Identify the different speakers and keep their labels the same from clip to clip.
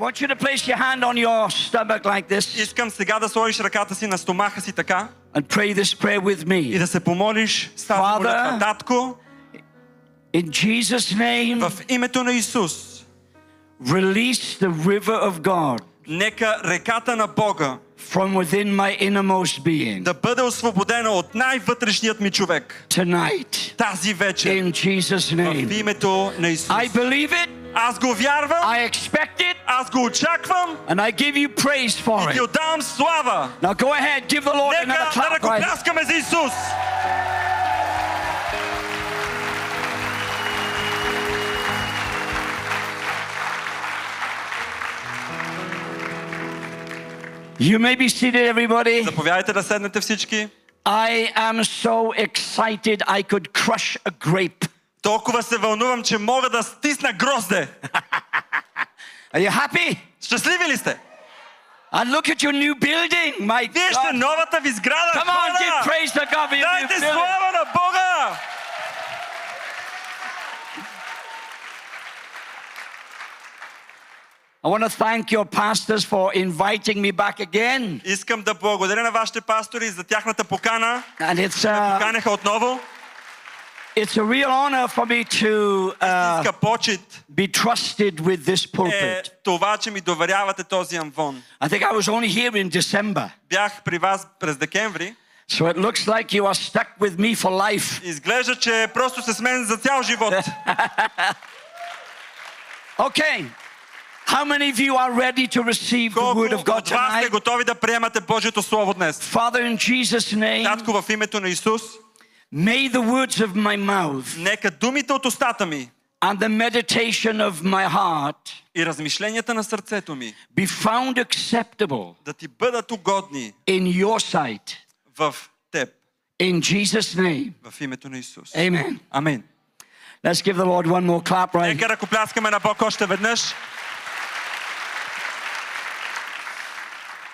Speaker 1: want you to place your hand on your stomach like this
Speaker 2: Искам сега да сложиш ръката си на стомаха си така
Speaker 1: and pray this prayer with
Speaker 2: и
Speaker 1: me.
Speaker 2: да се помолиш с тази
Speaker 1: Father,
Speaker 2: молитва. Татко,
Speaker 1: In Jesus' name,
Speaker 2: в името на Исус,
Speaker 1: release the river of God
Speaker 2: нека реката на Бога
Speaker 1: from within my innermost being
Speaker 2: да бъде освободена от най-вътрешният ми човек
Speaker 1: tonight.
Speaker 2: тази вечер.
Speaker 1: In Jesus'
Speaker 2: В
Speaker 1: name.
Speaker 2: името на Исус.
Speaker 1: I believe it,
Speaker 2: Аз го вярвам,
Speaker 1: I expect it,
Speaker 2: аз го очаквам
Speaker 1: and I give you praise for
Speaker 2: и ти
Speaker 1: it.
Speaker 2: отдавам слава.
Speaker 1: Now go ahead, give the Lord another
Speaker 2: Нека да
Speaker 1: clap right
Speaker 2: ръкопляскаме за Исус.
Speaker 1: You may be seated, everybody.
Speaker 2: Заповядайте да седнете всички.
Speaker 1: I am so excited I could crush a grape.
Speaker 2: Толкова се вълнувам, че мога да стисна грозде.
Speaker 1: Are you happy?
Speaker 2: Щастливи ли сте?
Speaker 1: And look at your new building, my
Speaker 2: Вижте
Speaker 1: God.
Speaker 2: новата ви сграда,
Speaker 1: Come on, give praise to God for your new
Speaker 2: Дайте слава на Бога!
Speaker 1: I want to thank your pastors for inviting me back again.
Speaker 2: Искам да благодаря на вашите пастори за тяхната покана.
Speaker 1: And it's uh,
Speaker 2: Поканяха отново.
Speaker 1: it's a real honor for me to uh,
Speaker 2: Иска почет
Speaker 1: be trusted with this
Speaker 2: е
Speaker 1: pulpit.
Speaker 2: това, че ми доверявате този амвон.
Speaker 1: I think I was only here in December.
Speaker 2: Бях при вас през декември.
Speaker 1: So it looks like you are stuck with me for life.
Speaker 2: Изглежда, че просто се с мен за цял живот.
Speaker 1: Okay. How many of you are ready to receive the
Speaker 2: Колко
Speaker 1: word of God
Speaker 2: от вас сте
Speaker 1: tonight?
Speaker 2: готови да приемате Божието Слово днес?
Speaker 1: Father, in Jesus' name,
Speaker 2: Татко, в името на Исус,
Speaker 1: may the words of my mouth
Speaker 2: нека думите от устата ми
Speaker 1: and the meditation of my heart
Speaker 2: и размишленията на сърцето ми
Speaker 1: be found acceptable
Speaker 2: да ти бъдат угодни
Speaker 1: in your sight.
Speaker 2: в теб.
Speaker 1: In Jesus' name.
Speaker 2: В името на Исус.
Speaker 1: Amen.
Speaker 2: Амин.
Speaker 1: Let's give the Lord one more clap, right?
Speaker 2: Нека ръкопляскаме на Бог още веднъж.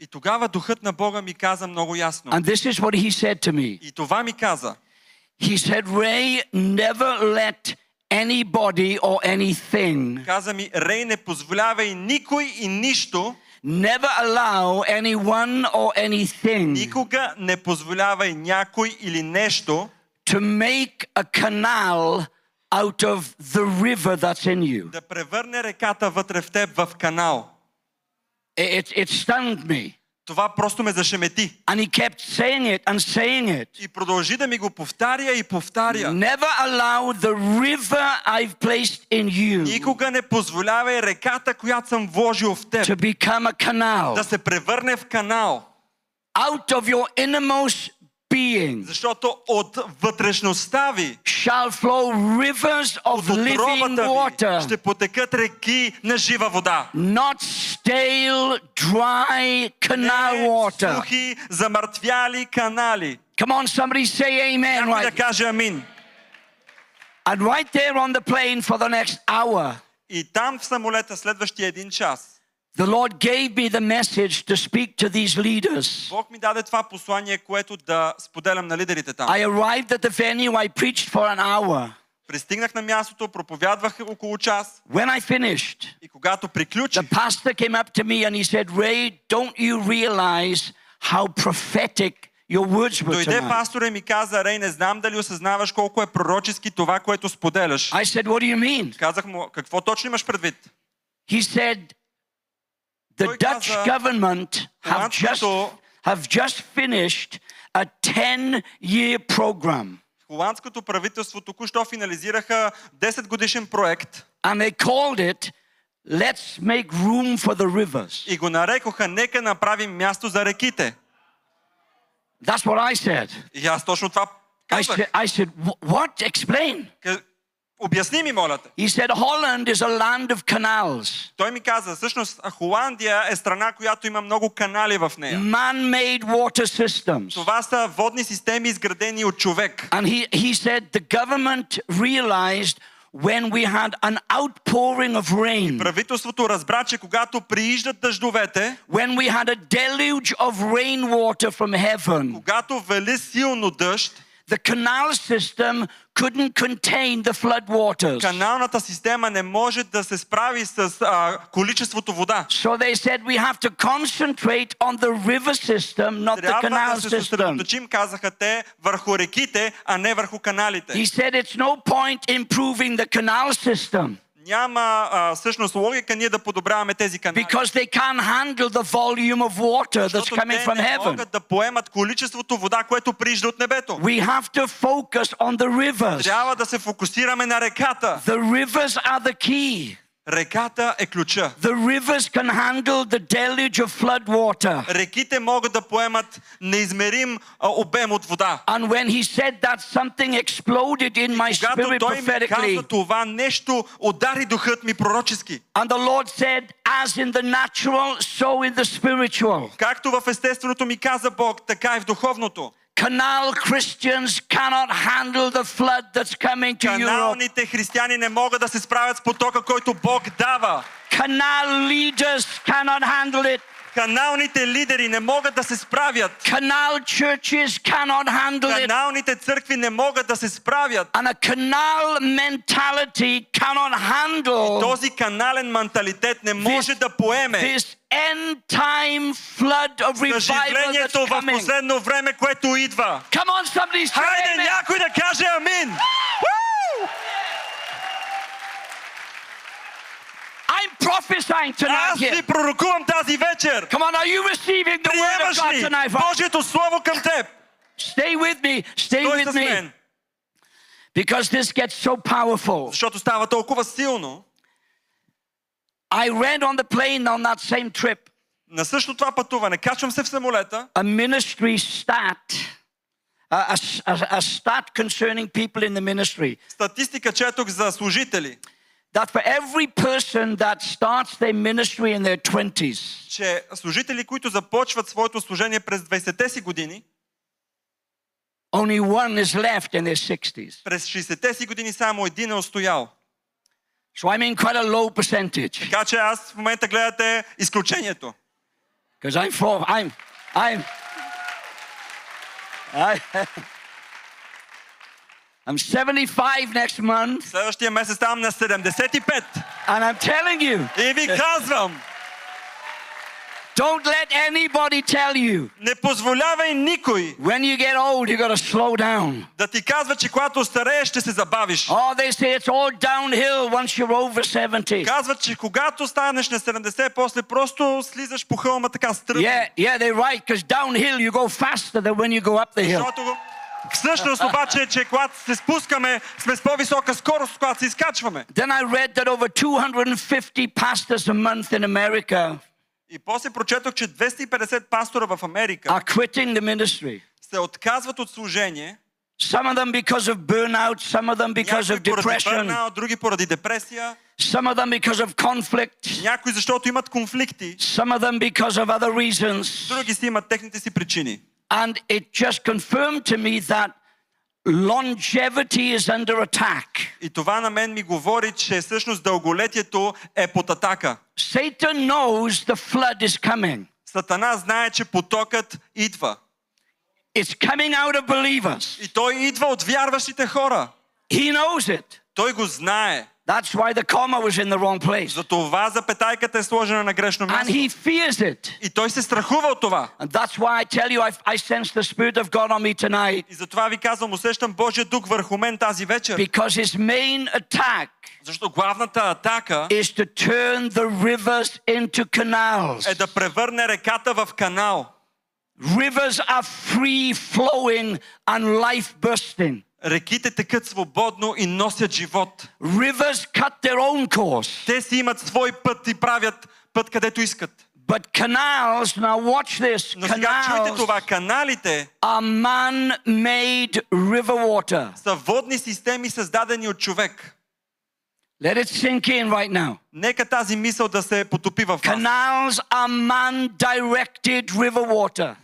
Speaker 2: И тогава духът на Бога ми каза много ясно.
Speaker 1: And this is what he said to me.
Speaker 2: И това ми каза.
Speaker 1: He said, Ray, never let anybody or anything,
Speaker 2: Каза ми, Рей, не позволявай никой и нищо,
Speaker 1: never allow anyone or anything
Speaker 2: никога не позволявай някой или нещо
Speaker 1: to make a canal out of the river that's in you.
Speaker 2: да превърне реката вътре в теб в канал.
Speaker 1: It, it stunned me.
Speaker 2: Това просто ме зашемети.
Speaker 1: And he kept saying it and saying it.
Speaker 2: И продължи да ми го повтаря и повтаря.
Speaker 1: Never allow the river I've placed in you
Speaker 2: Никога не позволявай реката, която съм вложил в теб,
Speaker 1: to become a canal
Speaker 2: да се превърне в канал.
Speaker 1: out of your innermost being
Speaker 2: Защото от вътрешността ви,
Speaker 1: shall flow rivers of living water,
Speaker 2: ще потекат реки на жива вода.
Speaker 1: not stale, dry canal water.
Speaker 2: сухи, замъртвяли канали.
Speaker 1: Come on, somebody say amen
Speaker 2: Някой да
Speaker 1: right.
Speaker 2: каже амин.
Speaker 1: And right there on the plane for the next hour,
Speaker 2: И там в самолета следващия един час,
Speaker 1: the Lord gave me the message to speak to these leaders.
Speaker 2: Бог ми даде това послание, което да споделям на лидерите там.
Speaker 1: I arrived at the venue, I preached for an hour.
Speaker 2: Пристигнах на мястото, проповядвах около час
Speaker 1: When I finished,
Speaker 2: и когато приключих,
Speaker 1: the pastor came up to me and he said, Ray, don't you realize how prophetic your words were
Speaker 2: дойде
Speaker 1: tonight?
Speaker 2: пастора и ми каза, Рей, не знам дали осъзнаваш колко е пророчески това, което споделяш.
Speaker 1: I said, What do you mean?
Speaker 2: Казах му, какво точно имаш предвид?
Speaker 1: He said, The Dutch government have just, have just finished a 10 year program.
Speaker 2: Холандското правителство току-що финализираха 10 годишен проект
Speaker 1: And they called it, Let's make room for the rivers.
Speaker 2: и го нарекоха Нека направим място за реките.
Speaker 1: That's what I said.
Speaker 2: И аз точно това
Speaker 1: I
Speaker 2: казах.
Speaker 1: said, I said "Wh- What? Explain.
Speaker 2: Ка- Обясни ми, моля те.
Speaker 1: He said, Holland is a land of canals,
Speaker 2: Той ми каза, всъщност Холандия е страна, която има много канали в нея.
Speaker 1: man made water systems.
Speaker 2: Това са водни системи, изградени от човек.
Speaker 1: And he, he said the government realized when we had an outpouring of rain,
Speaker 2: Правителството разбра, че когато прииждат дъждовете,
Speaker 1: when we had a deluge of rainwater from heaven,
Speaker 2: когато вели силно дъжд,
Speaker 1: the canal system couldn't contain the flood waters.
Speaker 2: каналната система не може да се справи с а, количеството вода.
Speaker 1: So they said we have to concentrate on the river system, not the
Speaker 2: Трябва
Speaker 1: canal
Speaker 2: да се
Speaker 1: system.
Speaker 2: съсредоточим, казаха те, върху реките, а не върху каналите.
Speaker 1: He said it's no point improving the canal system
Speaker 2: Няма а, всъщност логика ние да подобряваме тези канали.
Speaker 1: because they can't handle the volume of water that's
Speaker 2: Защото
Speaker 1: coming
Speaker 2: те
Speaker 1: from
Speaker 2: не
Speaker 1: heaven.
Speaker 2: могат да поемат количеството вода, което приижда от небето.
Speaker 1: We have to focus on the rivers.
Speaker 2: Трябва да се фокусираме на реката.
Speaker 1: The rivers are the key.
Speaker 2: Реката е ключа.
Speaker 1: The rivers can handle the deluge of flood water.
Speaker 2: Реките могат да поемат неизмерим обем от вода.
Speaker 1: And when he said that, something exploded in my spirit
Speaker 2: ми каза
Speaker 1: prophetically.
Speaker 2: това, нещо удари духът ми пророчески.
Speaker 1: And the Lord said, as in the natural, so in the spiritual.
Speaker 2: Както в естественото ми каза Бог, така и в духовното.
Speaker 1: Canal Christians cannot handle the flood that's coming to Europe.
Speaker 2: Каналните християни не могат да се справят с потока, който Бог дава.
Speaker 1: Canal leaders cannot handle it.
Speaker 2: Каналните лидери не могат да се справят.
Speaker 1: Canal churches cannot handle it.
Speaker 2: Каналните църкви не могат да се справят.
Speaker 1: And a canal mentality cannot handle
Speaker 2: Този канален менталитет не може да поеме
Speaker 1: this end time flood of revival that's
Speaker 2: в последно време, което идва.
Speaker 1: Come on, somebody say
Speaker 2: Хайде
Speaker 1: amen.
Speaker 2: някой да каже амин! Уу!
Speaker 1: I'm prophesying tonight
Speaker 2: Аз ви
Speaker 1: here.
Speaker 2: пророкувам тази вечер.
Speaker 1: Come on, are you receiving the word of
Speaker 2: Приемаш
Speaker 1: God
Speaker 2: ли
Speaker 1: tonight?
Speaker 2: Божието Слово към теб?
Speaker 1: Stay with me. Stay
Speaker 2: Той
Speaker 1: with
Speaker 2: с
Speaker 1: me.
Speaker 2: мен.
Speaker 1: Because this gets so powerful.
Speaker 2: Защото става толкова силно.
Speaker 1: I read on the plane on that same trip
Speaker 2: На също това пътуване, качвам се в самолета,
Speaker 1: a ministry stat, a, a- a- a stat concerning people in the ministry.
Speaker 2: статистика четох за служители,
Speaker 1: That for every person that starts their ministry in their 20s,
Speaker 2: че служители, които започват своето служение през 20-те си години,
Speaker 1: only one is left in their 60s.
Speaker 2: през 60-те си години само един е устоял.
Speaker 1: So I'm in quite a low percentage
Speaker 2: Така че аз в момента гледате изключението.
Speaker 1: because I'm four. I'm, I'm, I, I'm 75 next month,
Speaker 2: Следващия месец ставам на 75.
Speaker 1: and I'm telling you,
Speaker 2: И ви казвам,
Speaker 1: don't let anybody tell you
Speaker 2: не позволявай никой
Speaker 1: when you get old you got to slow down.
Speaker 2: да ти казва, че когато остарееш ще се забавиш.
Speaker 1: Oh, they say it's all downhill once you're over 70.
Speaker 2: Казват, че когато станеш на 70, после просто слизаш по хълма така стръмно.
Speaker 1: Yeah, yeah, they're right, because downhill you go faster than when you go up the hill.
Speaker 2: Защото го- всъщност обаче е, че когато се спускаме, сме с по-висока скорост, когато се изкачваме.
Speaker 1: Then I read that over 250 pastors a month in America
Speaker 2: И после прочетох, че 250 пастора в Америка
Speaker 1: are quitting the ministry.
Speaker 2: се отказват от служение.
Speaker 1: Some of them because of burnout, some of them because of
Speaker 2: Някои поради
Speaker 1: depression,
Speaker 2: бърнаут, други поради депресия,
Speaker 1: some of them because of conflict,
Speaker 2: някои защото имат конфликти,
Speaker 1: some of them because of other reasons.
Speaker 2: други си имат техните си причини.
Speaker 1: And it just confirmed to me that longevity is under attack.
Speaker 2: И това на мен ми говори, че всъщност дълголетието е под атака.
Speaker 1: Satan knows the flood is coming.
Speaker 2: Сатана знае, че потокът идва.
Speaker 1: It's coming out of believers.
Speaker 2: И той идва от вярващите хора.
Speaker 1: He knows it.
Speaker 2: Той го знае.
Speaker 1: That's why the comma was in the wrong place.
Speaker 2: Затова запетайката е сложена на грешно
Speaker 1: And
Speaker 2: място.
Speaker 1: he fears it.
Speaker 2: И той се страхува от това.
Speaker 1: And that's why I tell you, I, I sense the Spirit of God on me tonight.
Speaker 2: И затова ви казвам, усещам Божия дух върху мен тази вечер.
Speaker 1: Because his main attack
Speaker 2: Защото главната атака
Speaker 1: is to turn the rivers into canals.
Speaker 2: е да превърне реката в канал.
Speaker 1: Rivers are free flowing and life bursting.
Speaker 2: Реките текат свободно и носят живот.
Speaker 1: Rivers cut their own course.
Speaker 2: Те си имат свой път и правят път където искат.
Speaker 1: But canals, now watch this,
Speaker 2: Но сега чуйте това. Каналите
Speaker 1: are river water.
Speaker 2: са водни системи създадени от човек.
Speaker 1: Let it sink in right now.
Speaker 2: Нека тази мисъл да се потопи в вас.
Speaker 1: Canals are man directed river water.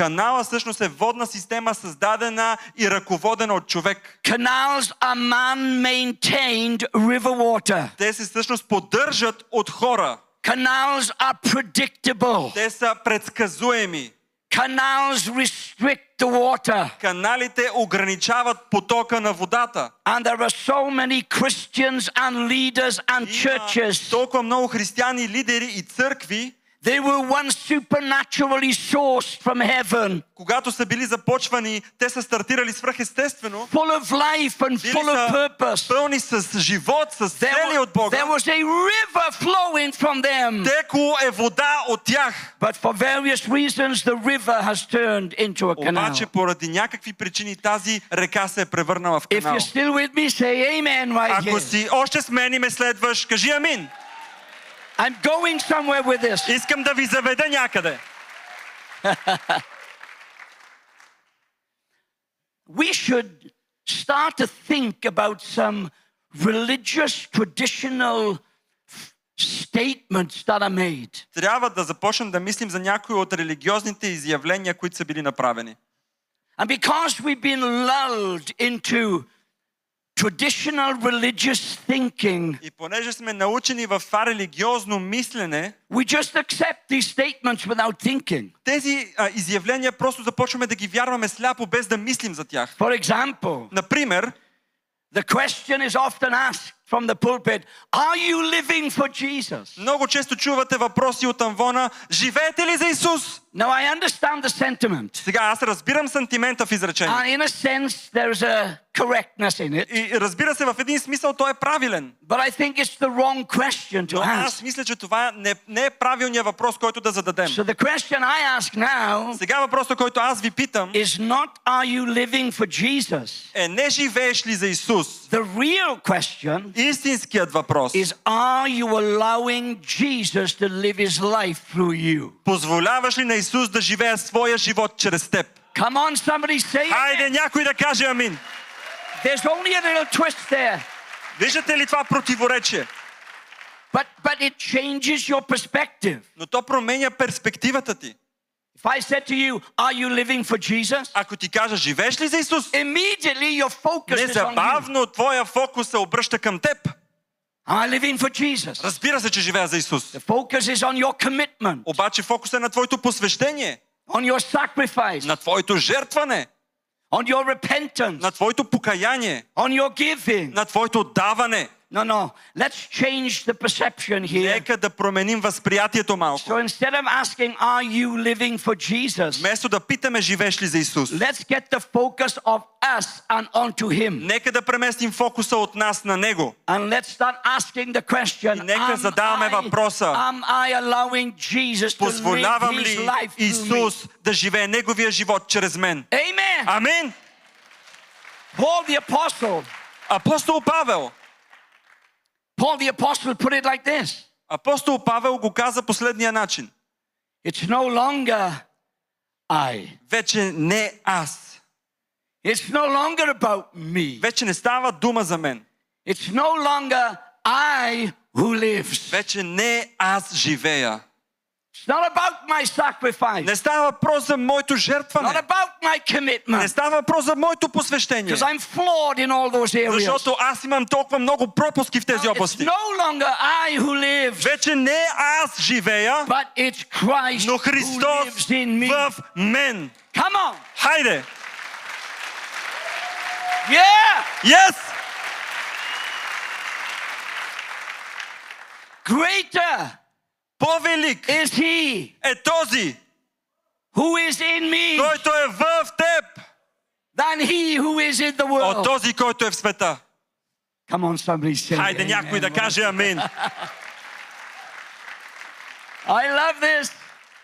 Speaker 2: Канала всъщност е водна система, създадена и ръководена от човек.
Speaker 1: Canals are man maintained river water.
Speaker 2: Те се всъщност поддържат от хора.
Speaker 1: Canals are predictable.
Speaker 2: Те са предсказуеми.
Speaker 1: Canals restrict the water.
Speaker 2: Каналите ограничават потока на водата.
Speaker 1: And there are so many Christians and leaders and churches.
Speaker 2: толкова много християни, лидери и църкви,
Speaker 1: They were once supernaturally sourced from heaven,
Speaker 2: когато са били започвани, те са стартирали свръхестествено,
Speaker 1: full of life and
Speaker 2: били
Speaker 1: full of
Speaker 2: са
Speaker 1: purpose.
Speaker 2: пълни с живот, с
Speaker 1: There,
Speaker 2: цели
Speaker 1: wa-
Speaker 2: от Бога.
Speaker 1: there was a river flowing from them.
Speaker 2: Текло е вода от тях.
Speaker 1: But for various reasons, the river has turned into a canal.
Speaker 2: Обаче поради някакви причини тази река се е превърнала в
Speaker 1: If
Speaker 2: канал.
Speaker 1: you're still with me, say amen right
Speaker 2: Ако
Speaker 1: here.
Speaker 2: си още с мен и ме следваш, кажи амин.
Speaker 1: I'm going somewhere with this.
Speaker 2: Искам да ви заведа някъде.
Speaker 1: We should start to think about some religious traditional f- statements that are made.
Speaker 2: Трябва да започнем да мислим за някои от религиозните изявления, които са били направени.
Speaker 1: And because we've been lulled into traditional religious thinking,
Speaker 2: И понеже сме научени в това религиозно мислене,
Speaker 1: we just accept these statements without thinking.
Speaker 2: тези а, изявления просто започваме да ги вярваме сляпо, без да мислим за тях.
Speaker 1: For example,
Speaker 2: Например,
Speaker 1: the question is often asked from the pulpit Are you living for Jesus?
Speaker 2: много често чувате въпроси от Амвона, живеете ли за Исус?
Speaker 1: Now, I understand the sentiment.
Speaker 2: Сега аз разбирам сантимента в изречение.
Speaker 1: And in a sense, there's a correctness in it.
Speaker 2: И разбира се, в един смисъл той е правилен.
Speaker 1: But I think it's the wrong question to
Speaker 2: Но аз
Speaker 1: ask.
Speaker 2: мисля, че това не, не е правилният въпрос, който да зададем.
Speaker 1: So the question I ask now
Speaker 2: Сега въпросът, който аз ви питам,
Speaker 1: is not Are you living for Jesus?
Speaker 2: е не живееш ли за Исус?
Speaker 1: The real question
Speaker 2: Истинският въпрос
Speaker 1: is Are you allowing Jesus to live his life through you?
Speaker 2: Позволяваш ли на Исус да живее своя живот чрез теб?
Speaker 1: Come on, somebody say it.
Speaker 2: Хайде някой да каже амин.
Speaker 1: There's only a little twist there,
Speaker 2: Виждате ли това противоречие?
Speaker 1: but, but it changes your perspective.
Speaker 2: Но то променя перспективата ти.
Speaker 1: If I said to you, Are you living for Jesus?
Speaker 2: Ако ти кажа, живееш ли за Исус?
Speaker 1: Immediately your focus.
Speaker 2: Незабавно твоя фокус се обръща към теб.
Speaker 1: Am I living for Jesus?
Speaker 2: Разбира се, че живея за Исус.
Speaker 1: The focus is on your commitment,
Speaker 2: Обаче фокус е на твоето посвещение,
Speaker 1: on your sacrifice,
Speaker 2: на твоето жертване,
Speaker 1: on your repentance,
Speaker 2: на твоето покаяние,
Speaker 1: on your giving.
Speaker 2: на твоето даване.
Speaker 1: No, no. Let's change the perception here.
Speaker 2: Нека да променим възприятието малко.
Speaker 1: So instead of asking, Are you living for Jesus?
Speaker 2: Вместо да питаме, живееш ли за Исус?
Speaker 1: Let's get the focus of us and onto Him.
Speaker 2: Нека да преместим фокуса от нас на Него.
Speaker 1: And let's start asking the question
Speaker 2: И нека
Speaker 1: am
Speaker 2: задаваме
Speaker 1: I,
Speaker 2: въпроса.
Speaker 1: am I allowing Jesus to live
Speaker 2: Позволявам
Speaker 1: His
Speaker 2: ли
Speaker 1: life through me?
Speaker 2: Исус да живее Неговия живот чрез мен?
Speaker 1: Amen.
Speaker 2: Амин!
Speaker 1: Paul the Apostle,
Speaker 2: Апостол Павел.
Speaker 1: Paul the Apostle put it like this
Speaker 2: Апостол Павел го каза последния начин.
Speaker 1: It's no longer I.
Speaker 2: Вече не аз.
Speaker 1: It's no longer about me.
Speaker 2: Вече не става дума за мен.
Speaker 1: It's no longer I who lives.
Speaker 2: Вече не аз живея.
Speaker 1: It's not about my sacrifice.
Speaker 2: Не става въпрос за моето
Speaker 1: Not
Speaker 2: жертване.
Speaker 1: about my
Speaker 2: Не
Speaker 1: commitment.
Speaker 2: става въпрос за моето посвещение.
Speaker 1: Because I'm flawed in all those areas.
Speaker 2: Защото аз имам толкова много пропуски в тези
Speaker 1: It's
Speaker 2: области.
Speaker 1: no longer I who lives,
Speaker 2: Вече не аз живея,
Speaker 1: but it's Christ
Speaker 2: но
Speaker 1: who
Speaker 2: Христос
Speaker 1: lives in me.
Speaker 2: в мен.
Speaker 1: Come on.
Speaker 2: Хайде!
Speaker 1: Yeah.
Speaker 2: Yes!
Speaker 1: Greater
Speaker 2: По-велик
Speaker 1: is He
Speaker 2: е този,
Speaker 1: who is in me
Speaker 2: който е в теб,
Speaker 1: than He who is in the
Speaker 2: от
Speaker 1: world.
Speaker 2: този, който е в света.
Speaker 1: Come on, somebody say.
Speaker 2: Хайде
Speaker 1: amen.
Speaker 2: някой да каже амин.
Speaker 1: I love this.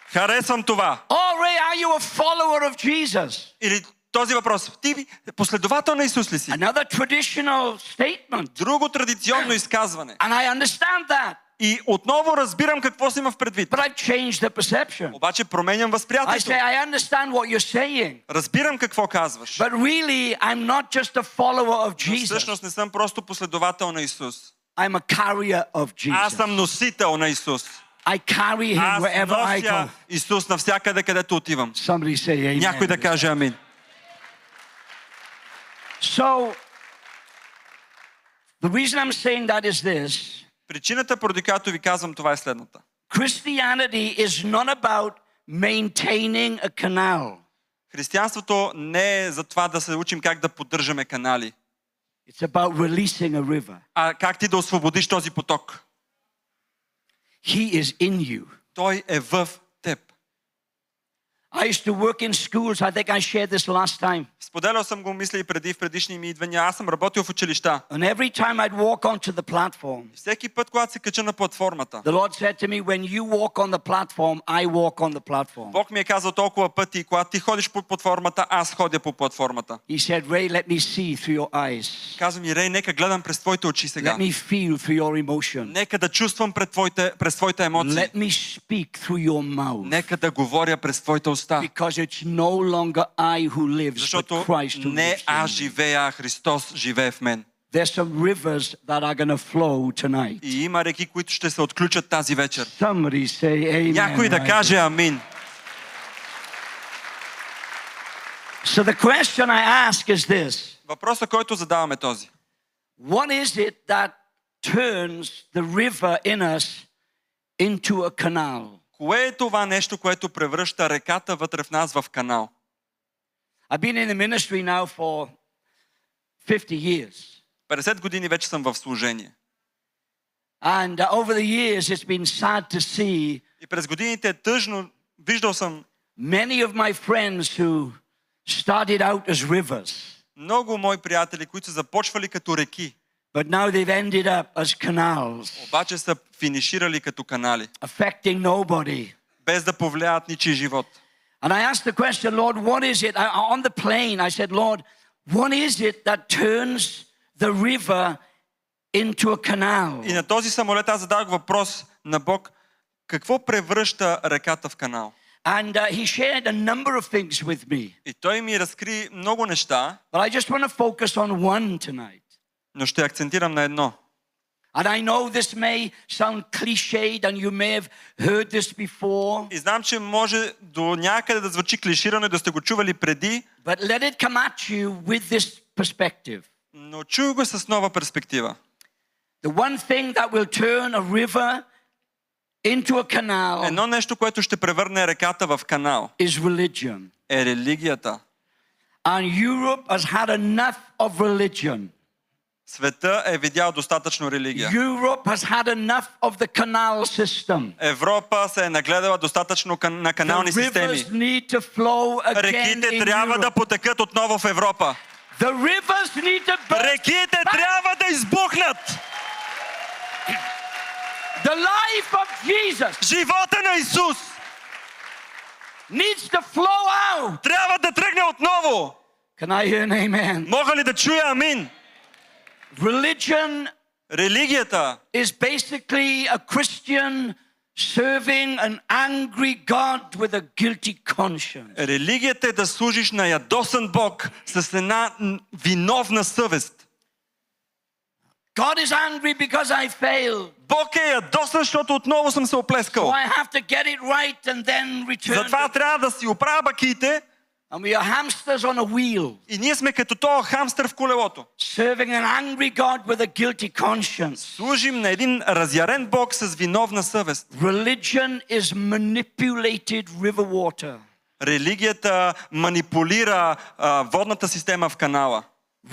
Speaker 2: Харесвам това.
Speaker 1: Oh, Ray, are you a follower of Jesus?
Speaker 2: Или този въпрос. Ти последовател на Исус ли си?
Speaker 1: Another traditional statement.
Speaker 2: Друго традиционно изказване.
Speaker 1: And I understand that.
Speaker 2: И отново разбирам какво си има в предвид.
Speaker 1: But I've changed the perception.
Speaker 2: Обаче променям
Speaker 1: I
Speaker 2: възприятието.
Speaker 1: say, I understand what you're saying.
Speaker 2: Разбирам какво казваш.
Speaker 1: But really, I'm not just a follower of
Speaker 2: Но
Speaker 1: Jesus.
Speaker 2: всъщност не съм просто последовател на Исус.
Speaker 1: I'm a carrier of
Speaker 2: Аз
Speaker 1: Jesus.
Speaker 2: съм носител на Исус.
Speaker 1: I carry him
Speaker 2: Аз
Speaker 1: wherever I go.
Speaker 2: Исус навсякъде, където отивам.
Speaker 1: Somebody say amen.
Speaker 2: Някой да каже амин.
Speaker 1: So, the reason I'm saying that is this
Speaker 2: Причината, поради която ви казвам това е следната.
Speaker 1: Christianity is not about maintaining a canal,
Speaker 2: Християнството не е за това да се учим как да поддържаме канали,
Speaker 1: it's about releasing a river.
Speaker 2: а как ти да освободиш този поток.
Speaker 1: He is in you.
Speaker 2: Той е в теб.
Speaker 1: I used to work in schools. I think I shared this last time.
Speaker 2: Споделял съм го, мисля и преди в предишни ми идвания. Аз съм работил в училища.
Speaker 1: And every time I'd walk onto the platform,
Speaker 2: Всеки път, когато се кача на платформата,
Speaker 1: the Lord said to me, When you walk on the platform, I walk on the platform.
Speaker 2: Бог ми е казал толкова пъти, когато ти ходиш по платформата, аз ходя по платформата.
Speaker 1: He said, Ray, let me see through your eyes.
Speaker 2: Казва ми, Рей, нека гледам през твоите очи сега.
Speaker 1: Let me feel through your emotion.
Speaker 2: Нека да чувствам пред твоите, през твоите емоции.
Speaker 1: Let me speak through your mouth.
Speaker 2: Нека да говоря през твоите уста.
Speaker 1: Because it's no longer I who lives, but
Speaker 2: Защото
Speaker 1: Christ who
Speaker 2: не
Speaker 1: lives
Speaker 2: аз
Speaker 1: in me.
Speaker 2: живея, а Христос живее в мен.
Speaker 1: There's some rivers that are going to flow tonight.
Speaker 2: И има реки, които ще се отключат тази вечер.
Speaker 1: Somebody say amen.
Speaker 2: Някой да
Speaker 1: right
Speaker 2: каже амин.
Speaker 1: So the question I ask is this
Speaker 2: Въпросът, който задаваме е този.
Speaker 1: What is it that turns the river in us into a canal?
Speaker 2: Кое е това нещо, което превръща реката вътре в нас в канал?
Speaker 1: I've been in the ministry now for 50 years.
Speaker 2: 50 години вече съм в служение.
Speaker 1: And uh, over the years, it's been sad to see
Speaker 2: И през годините е тъжно, виждал съм
Speaker 1: many of my friends who started out as rivers,
Speaker 2: много мои приятели, които са започвали като реки,
Speaker 1: but now they've ended up as canals,
Speaker 2: обаче са финиширали като канали,
Speaker 1: affecting nobody.
Speaker 2: без да повлияят ничий живот.
Speaker 1: And I asked the question, Lord, what is it? I, on the plane, I said, Lord, what is it that turns the river into a canal?
Speaker 2: И на този самолет аз задавах въпрос на Бог, какво превръща реката в канал?
Speaker 1: And uh, he shared a number of things with me.
Speaker 2: И той ми разкри много неща,
Speaker 1: But I just want to focus on one tonight.
Speaker 2: Но ще акцентирам на едно.
Speaker 1: And I know this may sound cliched and you may have heard this before,
Speaker 2: И знам, че може до някъде да звучи клиширано и да сте го чували преди,
Speaker 1: but let it come at you with this perspective.
Speaker 2: но чуй го с нова перспектива.
Speaker 1: The one thing that will turn a river into a canal
Speaker 2: Едно нещо, което ще превърне реката в канал,
Speaker 1: is religion.
Speaker 2: е религията.
Speaker 1: And Europe has had enough of religion.
Speaker 2: Света е видял достатъчно религия.
Speaker 1: Europe has had enough of the canal system.
Speaker 2: Европа се е нагледала достатъчно на канални
Speaker 1: the
Speaker 2: системи.
Speaker 1: rivers need to flow again
Speaker 2: Реките трябва да потекат отново в Европа.
Speaker 1: The rivers need to burst.
Speaker 2: Реките трябва да избухнат.
Speaker 1: The life of Jesus
Speaker 2: Живота на Исус
Speaker 1: needs to flow out.
Speaker 2: трябва да тръгне отново.
Speaker 1: Can I hear an amen?
Speaker 2: Мога ли да чуя амин?
Speaker 1: Religion
Speaker 2: Религията
Speaker 1: is basically a Christian serving an angry God with a guilty conscience.
Speaker 2: Религията е да служиш на ядосан Бог с една м, виновна съвест.
Speaker 1: God is angry because I failed.
Speaker 2: Бог е ядосан, защото отново съм се
Speaker 1: So
Speaker 2: оплескал.
Speaker 1: I have to get it right and then return.
Speaker 2: Затова
Speaker 1: to-
Speaker 2: трябва да си оправя бакиите
Speaker 1: And we are hamsters on a wheel,
Speaker 2: и ние сме като този хамстър в колелото.
Speaker 1: serving an angry God with a guilty conscience.
Speaker 2: Служим на един разярен Бог с виновна съвест.
Speaker 1: Religion is manipulated river water,
Speaker 2: Религията манипулира а, водната система в канала.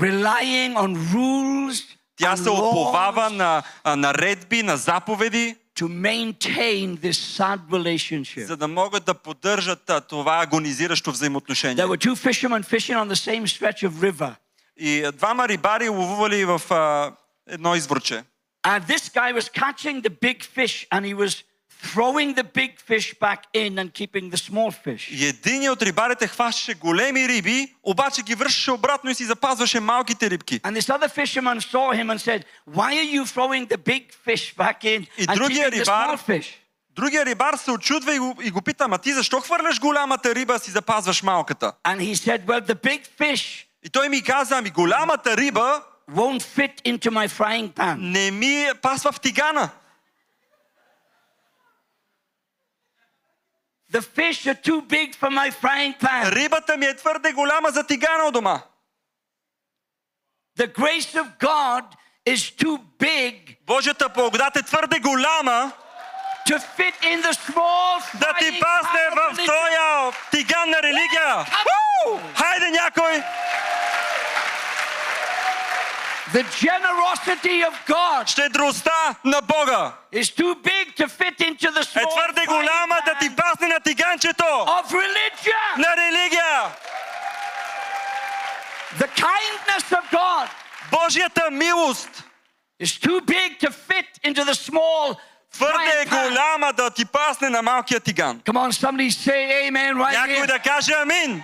Speaker 1: relying on rules
Speaker 2: Тя
Speaker 1: and
Speaker 2: се оповава
Speaker 1: laws
Speaker 2: на а, наредби, на заповеди,
Speaker 1: to maintain this sad relationship.
Speaker 2: за да могат да поддържат а, това агонизиращо взаимоотношение.
Speaker 1: There were two fishermen fishing on the same stretch of river.
Speaker 2: И а, двама рибари ловували в а, едно изворче.
Speaker 1: And this guy was catching the big fish and he was throwing the big fish back in and keeping the small fish.
Speaker 2: И един от рибарите хващаше големи риби, обаче ги връщаше обратно и си запазваше малките рибки.
Speaker 1: And this other fisherman saw him and said, Why are you throwing the big fish back in
Speaker 2: И
Speaker 1: and
Speaker 2: другия
Speaker 1: keeping the small
Speaker 2: рибар,
Speaker 1: fish?
Speaker 2: другия рибар се очудва и го, и го пита, ама ти защо хвърляш голямата риба, а си запазваш малката?
Speaker 1: And he said, Well, the big fish
Speaker 2: И той ми каза, ами голямата риба
Speaker 1: won't fit into my frying pan.
Speaker 2: не ми пасва в тигана.
Speaker 1: The fish are too big for my frying pan.
Speaker 2: Рибата ми е твърде голяма за тигана у дома.
Speaker 1: The grace of God is too big
Speaker 2: Божията благодат е твърде голяма
Speaker 1: to fit in the small
Speaker 2: да ти пасне в този тиган на религия. Хайде някой!
Speaker 1: The generosity of God
Speaker 2: Щедростта на Бога
Speaker 1: is too big to fit into the
Speaker 2: е
Speaker 1: small
Speaker 2: твърде
Speaker 1: frying
Speaker 2: голяма да ти пасне на тиганчето
Speaker 1: of religion.
Speaker 2: на религия.
Speaker 1: The kindness of God
Speaker 2: Божията милост
Speaker 1: is too big to fit into the small
Speaker 2: твърде е голяма да ти пасне на малкия тиган.
Speaker 1: Come on, somebody say amen right
Speaker 2: Някой
Speaker 1: here.
Speaker 2: да каже амин.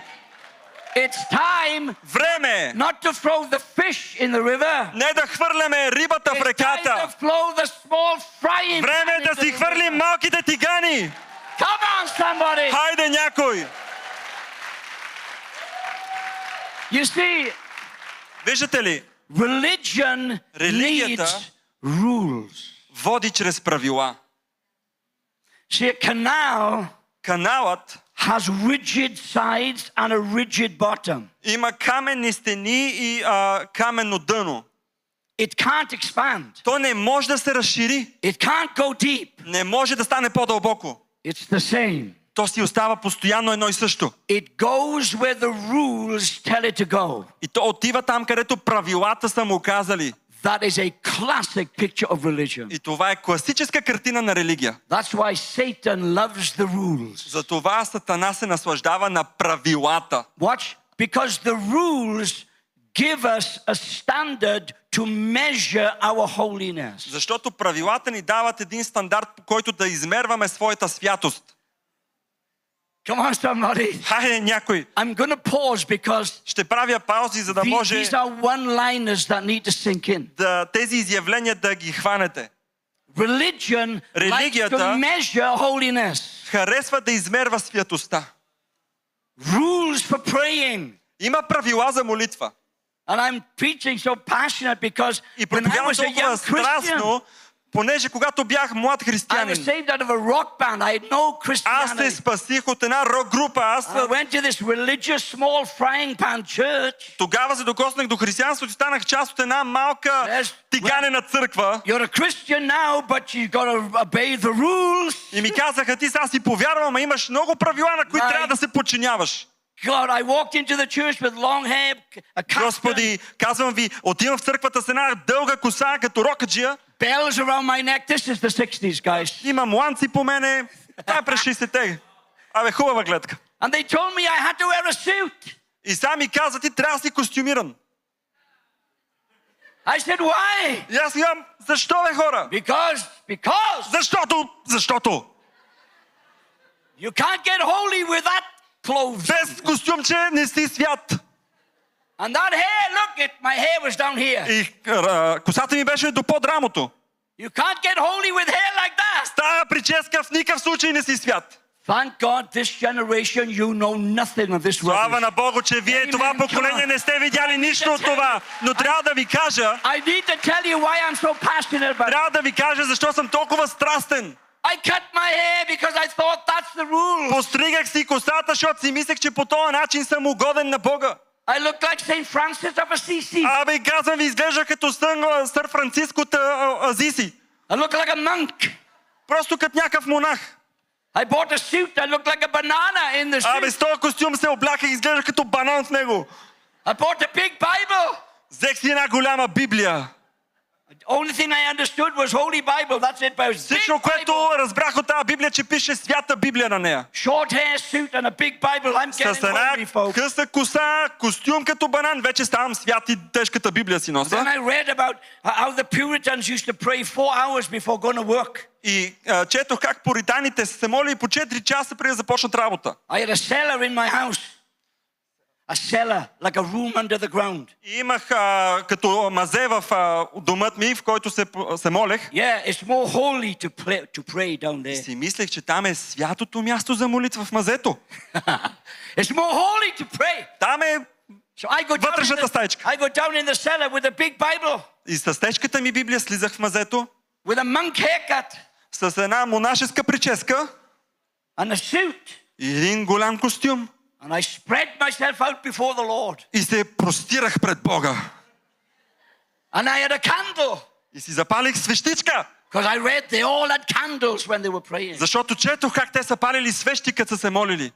Speaker 1: It's time
Speaker 2: Време е
Speaker 1: not to throw the fish in the river.
Speaker 2: не да хвърляме рибата в
Speaker 1: It's time to
Speaker 2: реката.
Speaker 1: throw the small frying
Speaker 2: Време
Speaker 1: pan
Speaker 2: е да си
Speaker 1: the
Speaker 2: хвърлим
Speaker 1: river.
Speaker 2: малките тигани.
Speaker 1: Come on, somebody.
Speaker 2: Хайде някой.
Speaker 1: You see,
Speaker 2: Виждате ли?
Speaker 1: religion
Speaker 2: Религията-
Speaker 1: needs rules.
Speaker 2: Води чрез правила.
Speaker 1: See, a canal
Speaker 2: Каналът
Speaker 1: has rigid sides and a rigid bottom.
Speaker 2: има каменни стени и а, каменно дъно.
Speaker 1: It can't expand.
Speaker 2: То не може да се разшири.
Speaker 1: It can't go deep.
Speaker 2: Не може да стане по-дълбоко.
Speaker 1: It's the same.
Speaker 2: То си остава постоянно едно и също.
Speaker 1: It goes where the rules tell it to go.
Speaker 2: И то отива там, където правилата са му казали.
Speaker 1: That is a classic picture of religion.
Speaker 2: И това е класическа картина на религия.
Speaker 1: That's why Satan loves the rules.
Speaker 2: Затова Сатана се наслаждава на правилата.
Speaker 1: Watch, because the rules give us a standard to measure our holiness.
Speaker 2: Защото правилата ни дават един стандарт, по който да измерваме своята святост.
Speaker 1: Come on, somebody.
Speaker 2: Хайде някой.
Speaker 1: I'm to pause because
Speaker 2: Ще правя паузи, за да може
Speaker 1: these are one-liners that need to sink in.
Speaker 2: да, тези изявления да ги хванете.
Speaker 1: Religion likes
Speaker 2: Религията-
Speaker 1: to measure holiness.
Speaker 2: Харесва да измерва святостта.
Speaker 1: Rules for praying.
Speaker 2: Има правила за молитва.
Speaker 1: And I'm preaching so passionate because
Speaker 2: И
Speaker 1: when I
Speaker 2: проповядвам
Speaker 1: was a young
Speaker 2: толкова
Speaker 1: Christian,
Speaker 2: страстно, понеже когато бях млад християнин,
Speaker 1: no
Speaker 2: аз се спасих от една рок група. Аз
Speaker 1: small
Speaker 2: тогава се докоснах до християнството и станах част от една малка
Speaker 1: Yes.
Speaker 2: тиганена църква.
Speaker 1: Now.
Speaker 2: И ми казаха, ти сега си повярвам, а имаш много правила, на които трябва да се подчиняваш.
Speaker 1: God, I walked into the church with long hair, a
Speaker 2: Господи, казвам ви, отивам в църквата с една дълга коса, като рокаджия.
Speaker 1: Bells around my neck. This is the 60s, guys.
Speaker 2: Има мланци по мене. Това е през 60-те. Абе, хубава гледка.
Speaker 1: And they told me I had to wear a suit.
Speaker 2: И сега ми казва, ти трябва да си костюмиран.
Speaker 1: I said, why?
Speaker 2: И аз имам, защо бе хора?
Speaker 1: Because, because
Speaker 2: Защото, защото
Speaker 1: you can't get holy with that clothes.
Speaker 2: без костюмче не си свят.
Speaker 1: And that hair, look, it, my hair was down here.
Speaker 2: И а, косата ми беше до под рамото.
Speaker 1: You can't get holy with hair like that.
Speaker 2: Тая прическа в никакъв случай не си свят.
Speaker 1: Thank God this generation, you know nothing of this
Speaker 2: Слава на Бога, че вие
Speaker 1: Amen,
Speaker 2: това поколение не сте видяли нищо от това. Но трябва да ви кажа,
Speaker 1: I need to tell you why I'm so passionate about
Speaker 2: трябва да ви кажа защо съм толкова страстен.
Speaker 1: I cut my hair because I thought that's the rule.
Speaker 2: Постригах си косата, защото си мислех, че по този начин съм угоден на Бога.
Speaker 1: I look like St. Francis of Assisi.
Speaker 2: Абе, казвам ви, изглежда като сън, сър Франциско от Азиси.
Speaker 1: I look like a monk.
Speaker 2: Просто като някакъв монах.
Speaker 1: I bought a suit. I look like a banana in the
Speaker 2: Абе,
Speaker 1: suit.
Speaker 2: с този костюм се обляках и изглежда като банан в него.
Speaker 1: I bought a big Bible.
Speaker 2: Взех си една голяма Библия.
Speaker 1: Only thing I understood was Holy Bible. That's it. But
Speaker 2: Всичко, което разбрах от тази Библия, че пише свята Библия на нея.
Speaker 1: Short hair suit and a big Bible. I'm
Speaker 2: С
Speaker 1: getting
Speaker 2: една
Speaker 1: holy, folks.
Speaker 2: къса коса, костюм като банан, вече ставам свят и тежката Библия си
Speaker 1: Then
Speaker 2: нося.
Speaker 1: I read about how the Puritans used to pray four hours before going to work.
Speaker 2: И а, четох как поританите са се молили по 4 часа преди да започнат работа.
Speaker 1: I had a cellar in my house. A cellar, like a room under the ground.
Speaker 2: И имах а, като мазе в а, домът ми, в който се, се молех.
Speaker 1: Yeah, it's more holy to pray, to pray down there.
Speaker 2: Си мислех, че там е святото място за молитва в мазето.
Speaker 1: it's more holy to pray.
Speaker 2: Там е
Speaker 1: So I go, down
Speaker 2: вътрешната
Speaker 1: the,
Speaker 2: стаечка.
Speaker 1: I go down in the cellar with a big Bible,
Speaker 2: И с тежката ми Библия слизах в мазето,
Speaker 1: with a monk haircut
Speaker 2: с една монашеска прическа
Speaker 1: and a suit.
Speaker 2: и един голям костюм.
Speaker 1: And I spread myself out before the Lord.
Speaker 2: И се простирах пред Бога.
Speaker 1: And I had a candle.
Speaker 2: И си запалих свещичка,
Speaker 1: Because I read they all had candles when they were praying.
Speaker 2: защото четох как те са палили свещи, като са се молили.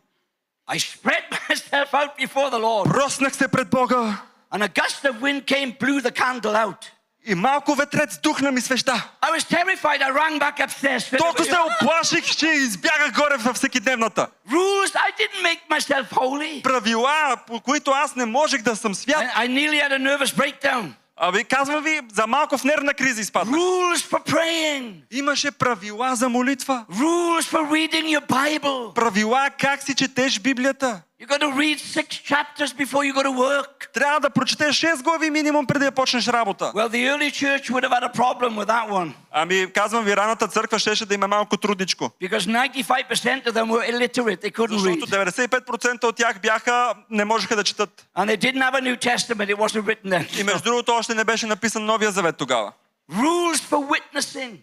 Speaker 1: I spread myself out before the Lord.
Speaker 2: Проснах се пред Бога
Speaker 1: And a gust of wind came, blew the candle out.
Speaker 2: И малко ветрец духна ми свеща.
Speaker 1: I was terrified. I ran back upstairs.
Speaker 2: Толкова се оплаших, че избягах горе във всекидневната.
Speaker 1: Rules. I didn't make myself holy.
Speaker 2: Правила, по които аз не можех да съм свят.
Speaker 1: I, I nearly had a nervous breakdown.
Speaker 2: Абе, казвам ви, за малко в нервна криза изпаднах.
Speaker 1: Rules for praying.
Speaker 2: Имаше правила за молитва.
Speaker 1: Rules for reading your Bible.
Speaker 2: Правила как си четеш Библията.
Speaker 1: You got to read six chapters before you go to work.
Speaker 2: Трябва да прочетеш 6 глави минимум преди да почнеш работа.
Speaker 1: Well, the early church would have had a problem with that one
Speaker 2: Ами, казвам ви, раната църква щеше да има малко трудничко.
Speaker 1: because 95% of them were illiterate. They couldn't
Speaker 2: Защото
Speaker 1: read.
Speaker 2: 95% от тях бяха, не можеха да четат.
Speaker 1: And they didn't have a New Testament. It wasn't written then.
Speaker 2: И между другото, още не беше написан Новия завет тогава.
Speaker 1: Rules for witnessing.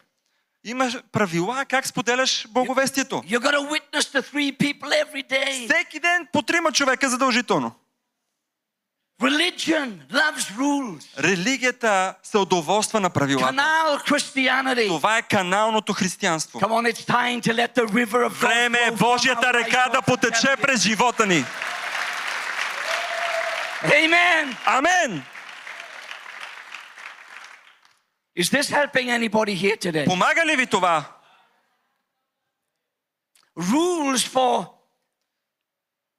Speaker 2: Имаш правила как споделяш благовестието. Всеки ден по трима човека задължително.
Speaker 1: Religion loves rules.
Speaker 2: Религията се удоволства на правилата.
Speaker 1: Canal.
Speaker 2: Това е каналното християнство.
Speaker 1: Come on, it's time to let the river of
Speaker 2: Време е Божията река да потече през живота ни.
Speaker 1: Amen.
Speaker 2: Амен!
Speaker 1: Is this helping anybody here today?
Speaker 2: Помага ли ви това?
Speaker 1: Rules for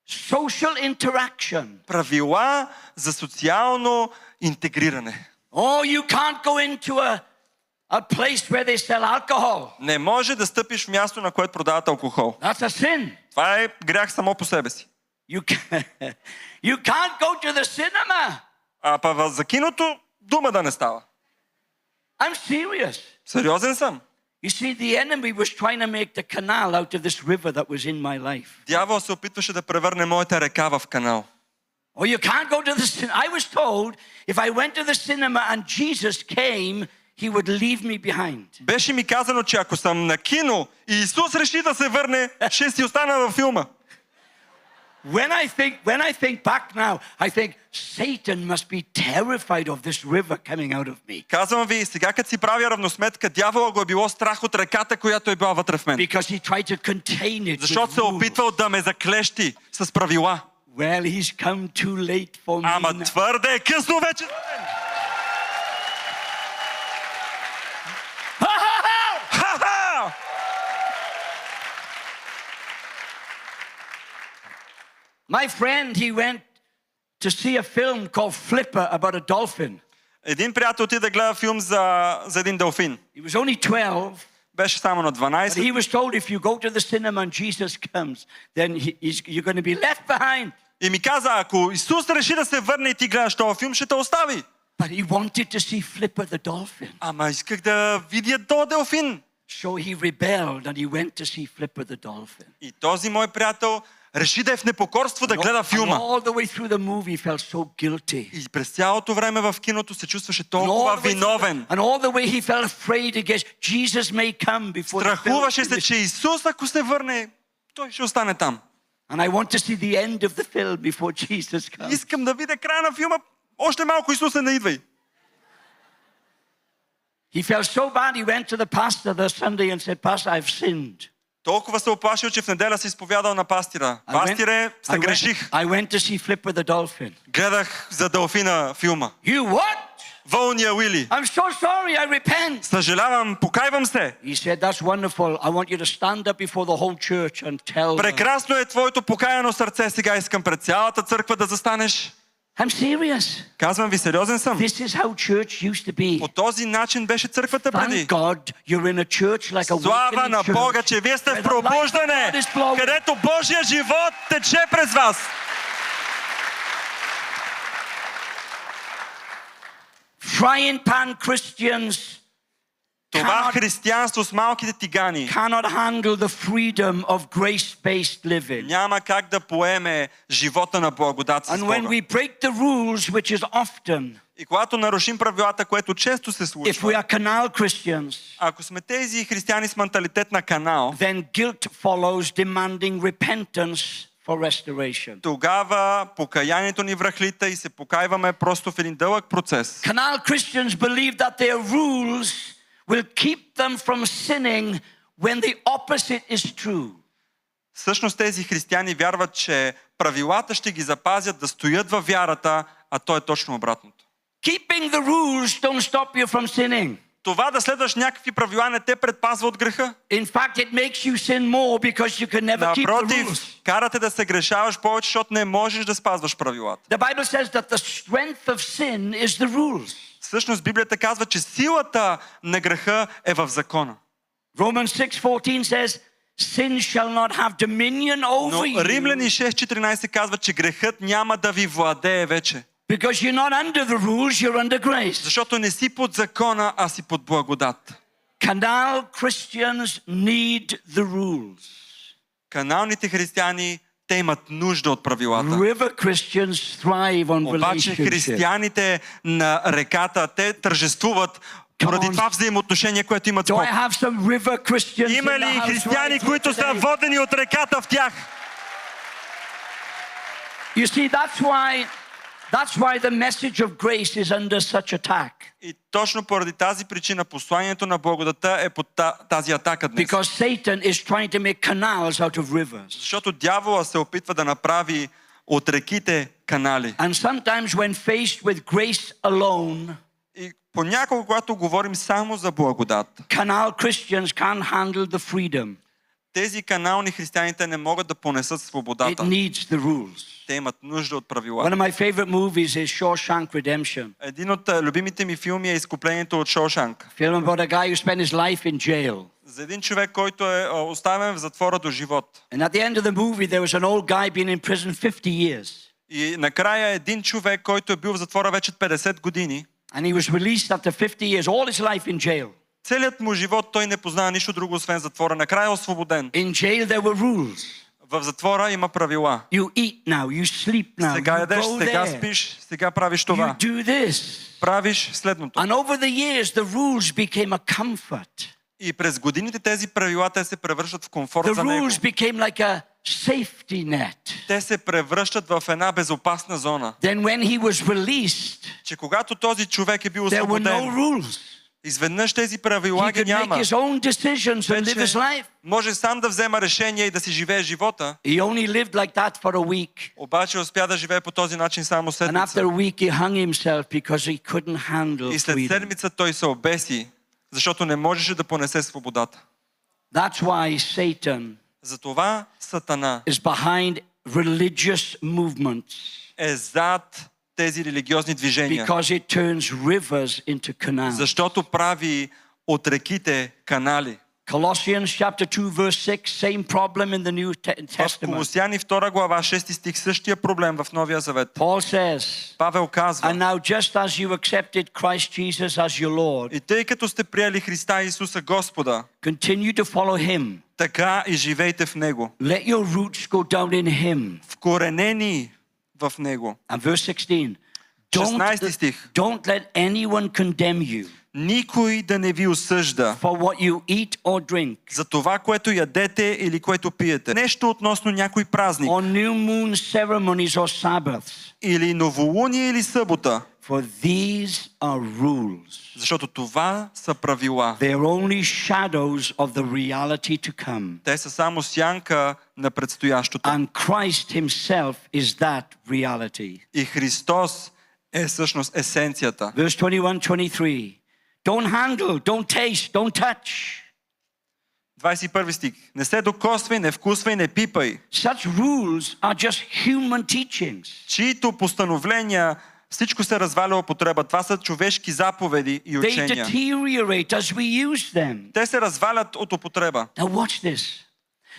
Speaker 1: social interaction.
Speaker 2: Правила за социално интегриране.
Speaker 1: Oh, you can't go into a, a place where they sell alcohol.
Speaker 2: Не може да стъпиш в място, на което продават алкохол.
Speaker 1: That's a sin.
Speaker 2: Това е грях само по себе си.
Speaker 1: You, can, you can't go to the cinema.
Speaker 2: А па в- за киното дума да не става.
Speaker 1: I'm serious.
Speaker 2: Сериозен съм.
Speaker 1: You see, the enemy was trying to make the canal out of this river that was in my life.
Speaker 2: Дявол се опитваше да превърне моята река в канал.
Speaker 1: Oh, you can't go to the cinema. I was told if I went to the cinema and Jesus came, he would leave me behind.
Speaker 2: Беше ми казано, че ако съм на кино и Исус реши да се върне, ще си остана във филма.
Speaker 1: When I think, when I think back now, I think Satan must be terrified of this river coming out of me
Speaker 2: Казвам ви, сега като си правя равносметка, дявола го е било страх от реката, която е била вътре в мен.
Speaker 1: because he tried to contain it.
Speaker 2: Защото се е опитвал да ме заклещи с правила.
Speaker 1: Well, he's come too late for me.
Speaker 2: Ама твърде е късно вече.
Speaker 1: My friend, he went to see a film called Flipper about a dolphin.
Speaker 2: Един приятел отиде да гледа филм за, за един делфин.
Speaker 1: He was only 12,
Speaker 2: Беше само на
Speaker 1: but
Speaker 2: 12.
Speaker 1: he was told if you go to the cinema and Jesus comes, then he, he's, you're going to be left behind.
Speaker 2: И ми каза, ако Исус реши да се върне и ти гледаш този филм, ще те остави.
Speaker 1: But he wanted to see Flipper the dolphin.
Speaker 2: Ама исках да видя този делфин.
Speaker 1: So he rebelled and he went to see Flipper the dolphin.
Speaker 2: И този мой приятел реши да е в непокорство да гледа
Speaker 1: And
Speaker 2: филма.
Speaker 1: all the way through the movie, he felt so guilty.
Speaker 2: И през цялото време в киното се чувстваше
Speaker 1: And
Speaker 2: толкова
Speaker 1: all, the way through
Speaker 2: виновен.
Speaker 1: the, and all the way he felt afraid against Jesus may come before the film
Speaker 2: Страхуваше се,
Speaker 1: finished.
Speaker 2: че Исус, ако се върне, той ще остане там.
Speaker 1: And I want to see the end of the film before Jesus comes.
Speaker 2: Искам да видя края на филма. Още малко Исусе, не идвай.
Speaker 1: He felt so bad, he went to the pastor the Sunday and said, Pastor, I've sinned.
Speaker 2: Толкова се оплашил, че в неделя се изповядал на пастира. Пастире, съгреших.
Speaker 1: I went to see Flipper the dolphin.
Speaker 2: Гледах за делфина филма.
Speaker 1: You what?
Speaker 2: Вълния Уили.
Speaker 1: I'm so sorry, I repent.
Speaker 2: Съжалявам, покайвам се.
Speaker 1: He said, That's wonderful. I want you to stand up before the whole church and tell them.
Speaker 2: Прекрасно е твоето покаяно сърце. Сега искам пред цялата църква да застанеш.
Speaker 1: I'm serious.
Speaker 2: Казвам ви, сериозен съм.
Speaker 1: This is how church used to be.
Speaker 2: По този начин беше църквата преди.
Speaker 1: Thank God you're in a church like a
Speaker 2: Слава на Бога, че вие сте в пробуждане, където Божия живот тече през вас.
Speaker 1: Frying pan Christians
Speaker 2: Това християнство с малките тигани
Speaker 1: cannot handle the freedom of grace-based living.
Speaker 2: няма как да поеме живота на благодат с
Speaker 1: And when
Speaker 2: Бога.
Speaker 1: we break the rules, which is often,
Speaker 2: И когато нарушим правилата, което често се
Speaker 1: if we
Speaker 2: случва,
Speaker 1: are canal Christians,
Speaker 2: ако сме тези християни с менталитет на канал,
Speaker 1: then guilt follows demanding repentance for restoration.
Speaker 2: тогава покаянието ни връхлита и се покайваме просто в един дълъг процес.
Speaker 1: Canal Christians believe that their rules will keep them from sinning when the opposite is true.
Speaker 2: Всъщност тези християни вярват, че правилата ще ги запазят да стоят във вярата, а то е точно обратното.
Speaker 1: Keeping the rules don't stop you from sinning.
Speaker 2: Това да следваш някакви правила не те предпазва от греха.
Speaker 1: In fact, it makes you sin more because you can never keep the
Speaker 2: Напротив,
Speaker 1: rules.
Speaker 2: карате да се грешаваш повече, защото не можеш да спазваш правилата.
Speaker 1: The Bible says that the strength of sin is the rules.
Speaker 2: Всъщност Библията казва, че силата на греха е в закона.
Speaker 1: Romans 6:14 says, "Sin shall not have dominion over you
Speaker 2: Римляни 6.14 казва, че грехът няма да ви владее вече.
Speaker 1: because you're not under the rules, you're under grace."
Speaker 2: Защото не си под закона, а си под благодат.
Speaker 1: Canal Christians need the rules.
Speaker 2: Каналните християни, те имат нужда от правилата. Обаче християните на реката, те тържествуват поради това взаимоотношение, което имат с Бог. Има ли християни, които са водени от реката в тях?
Speaker 1: You see, that's why that's why the message of grace is under such attack.
Speaker 2: И точно поради тази причина посланието на благодата е под та- тази атака днес.
Speaker 1: Because Satan is trying to make canals out of rivers.
Speaker 2: Защото дявола се опитва да направи от реките канали.
Speaker 1: And sometimes when faced with grace alone,
Speaker 2: И понякога, когато говорим само за благодат,
Speaker 1: canal Christians can't handle the freedom.
Speaker 2: тези канални християните не могат да понесат
Speaker 1: It
Speaker 2: свободата.
Speaker 1: needs the rules.
Speaker 2: Те имат нужда от
Speaker 1: One
Speaker 2: правила.
Speaker 1: of my favorite movies is Shawshank Redemption.
Speaker 2: Един от любимите ми филми е Изкуплението от Шоушанк.
Speaker 1: Film about a guy who spent his life in jail.
Speaker 2: За един човек, който е оставен в затвора до живот.
Speaker 1: And at the end of the movie, there was an old guy being in prison 50 years.
Speaker 2: И накрая един човек, който е бил в затвора вече 50 години,
Speaker 1: And he was released after 50 years, all his life in jail.
Speaker 2: целият му живот той не познава нищо друго, освен затвора. Накрая е освободен.
Speaker 1: In jail, there were rules.
Speaker 2: В затвора има правила.
Speaker 1: You eat now, you sleep now,
Speaker 2: Сега
Speaker 1: you
Speaker 2: ядеш, сега спиш, сега правиш
Speaker 1: you
Speaker 2: това.
Speaker 1: do this.
Speaker 2: Правиш следното.
Speaker 1: And over the years, the rules became a comfort.
Speaker 2: И през годините тези правила те се превръщат в комфорт
Speaker 1: The
Speaker 2: за него.
Speaker 1: rules became like a safety net.
Speaker 2: Те се превръщат в една безопасна зона.
Speaker 1: Then when he was released,
Speaker 2: Че когато този човек е бил
Speaker 1: there were no
Speaker 2: освободен,
Speaker 1: rules.
Speaker 2: Изведнъж тези правила ги няма. Вече може сам да взема решение и да си живее живота.
Speaker 1: Like.
Speaker 2: Обаче успя да живее по този начин само седмица. И след седмица той се обеси, защото не можеше да понесе свободата.
Speaker 1: That's why Satan
Speaker 2: Затова Сатана е зад тези религиозни движения.
Speaker 1: because it turns rivers into canals.
Speaker 2: Защото прави от реките канали.
Speaker 1: Colossians chapter 2 verse 6 same problem in the New Te-
Speaker 2: В
Speaker 1: Testament.
Speaker 2: Колосяни 2 глава 6 стих същия проблем в Новия Завет.
Speaker 1: Paul says,
Speaker 2: Павел казва,
Speaker 1: "And now just as you accepted Christ Jesus as your Lord,
Speaker 2: и тъй като сте приели Христа Исуса Господа,
Speaker 1: continue to follow him.
Speaker 2: така и живейте в Него.
Speaker 1: Let your roots go down in him."
Speaker 2: Вкоренени в Него.
Speaker 1: And verse 16,
Speaker 2: 16
Speaker 1: don't,
Speaker 2: стих.
Speaker 1: don't let anyone condemn you
Speaker 2: Никой да не ви осъжда
Speaker 1: for what you eat or drink,
Speaker 2: за това, което ядете или което пиете. Нещо относно някой празник.
Speaker 1: or new moon ceremonies or Sabbaths,
Speaker 2: Или новолуние или събота.
Speaker 1: for these are rules.
Speaker 2: Защото това са правила.
Speaker 1: They are only shadows of the reality to come.
Speaker 2: Те са само сянка на предстоящото.
Speaker 1: And Christ Himself is that reality.
Speaker 2: И Христос е всъщност есенцията.
Speaker 1: Verse 21 23. Don't handle, don't taste, don't touch.
Speaker 2: 21 стих. Не се докосвай, не вкусвай, не пипай.
Speaker 1: Such rules are just human teachings.
Speaker 2: Чието постановления всичко се разваля употреба. Това са човешки заповеди и
Speaker 1: They
Speaker 2: учения.
Speaker 1: deteriorate as we use them.
Speaker 2: Те се развалят от употреба.
Speaker 1: Now, watch this.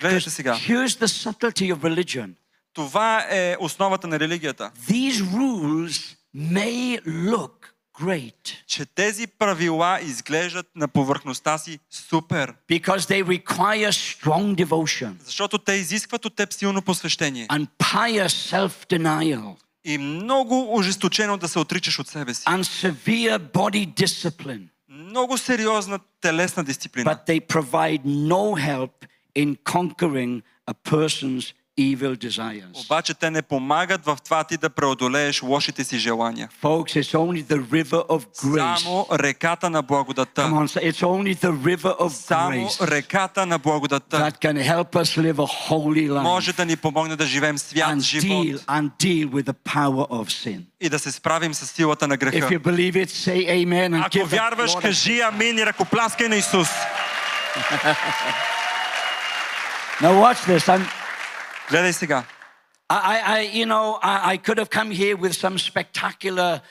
Speaker 2: Гледайте сега.
Speaker 1: Here's the subtlety of religion.
Speaker 2: Това е основата на религията.
Speaker 1: These rules may look great
Speaker 2: че тези правила изглеждат на повърхността си супер,
Speaker 1: because they require strong devotion
Speaker 2: защото те изискват от теб силно посвещение
Speaker 1: and pious self denial
Speaker 2: и много ожесточено да се отричаш от себе си.
Speaker 1: and severe body discipline.
Speaker 2: Много сериозна телесна дисциплина.
Speaker 1: But they provide no help in conquering a person's evil desires.
Speaker 2: Обаче те не помагат в това ти да преодолееш лошите си желания.
Speaker 1: Folks, it's only the river of grace.
Speaker 2: Само реката на
Speaker 1: Come
Speaker 2: благодата.
Speaker 1: on, say, it's only the river of
Speaker 2: Само
Speaker 1: grace
Speaker 2: реката на благодата
Speaker 1: that can help us live a holy life
Speaker 2: може да ни помогне да живеем свят
Speaker 1: and
Speaker 2: живот
Speaker 1: deal and deal with the power of sin.
Speaker 2: и да се справим с силата на
Speaker 1: If
Speaker 2: греха.
Speaker 1: you believe it, say amen and
Speaker 2: Ако
Speaker 1: give
Speaker 2: вярваш,
Speaker 1: Lord
Speaker 2: кажи амин и ръкопляскай на Исус.
Speaker 1: Now watch this. I'm,
Speaker 2: Гледай сега.
Speaker 1: I, I, I, you know, I, I could have come here with some spectacular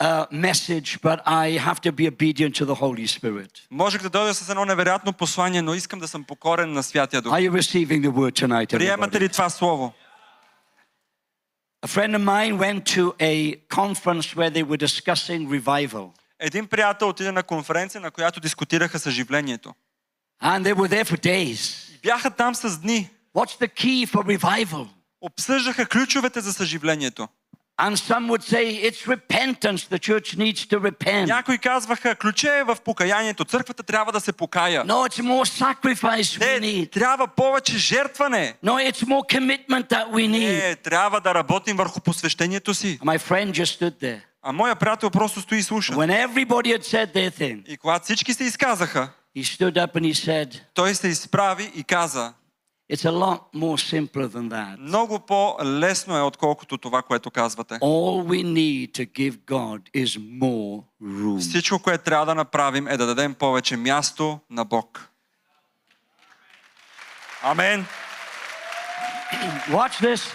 Speaker 1: uh, message, but I have to be obedient to the Holy Spirit.
Speaker 2: Можех да дойда с едно невероятно послание, но искам да съм покорен на Святия Дух.
Speaker 1: Are you receiving the word tonight?
Speaker 2: Приемате
Speaker 1: everybody?
Speaker 2: ли това слово?
Speaker 1: A friend of mine went to a conference where they were discussing revival.
Speaker 2: Един приятел отиде на конференция, на която дискутираха съживлението.
Speaker 1: And they were there for days.
Speaker 2: И бяха там с дни.
Speaker 1: What's the key for revival?
Speaker 2: Обсъждаха ключовете за съживлението.
Speaker 1: And some would say it's repentance. The church needs to repent.
Speaker 2: Някои казваха, ключе е в покаянието. Църквата трябва да се покая.
Speaker 1: No, it's more sacrifice we
Speaker 2: Не,
Speaker 1: need.
Speaker 2: трябва повече жертване.
Speaker 1: No, it's more commitment that we need.
Speaker 2: Не, трябва да работим върху посвещението си.
Speaker 1: My friend just stood there.
Speaker 2: А моя приятел просто стои и слуша.
Speaker 1: When everybody had said their thing,
Speaker 2: И когато всички се изказаха,
Speaker 1: he stood up and he said,
Speaker 2: той се изправи и каза,
Speaker 1: It's a lot more simpler than that.
Speaker 2: много по-лесно е, отколкото това, което казвате.
Speaker 1: All we need to give God is more room.
Speaker 2: Всичко, което трябва да направим е да дадем повече място на Бог. Амен.
Speaker 1: Watch this.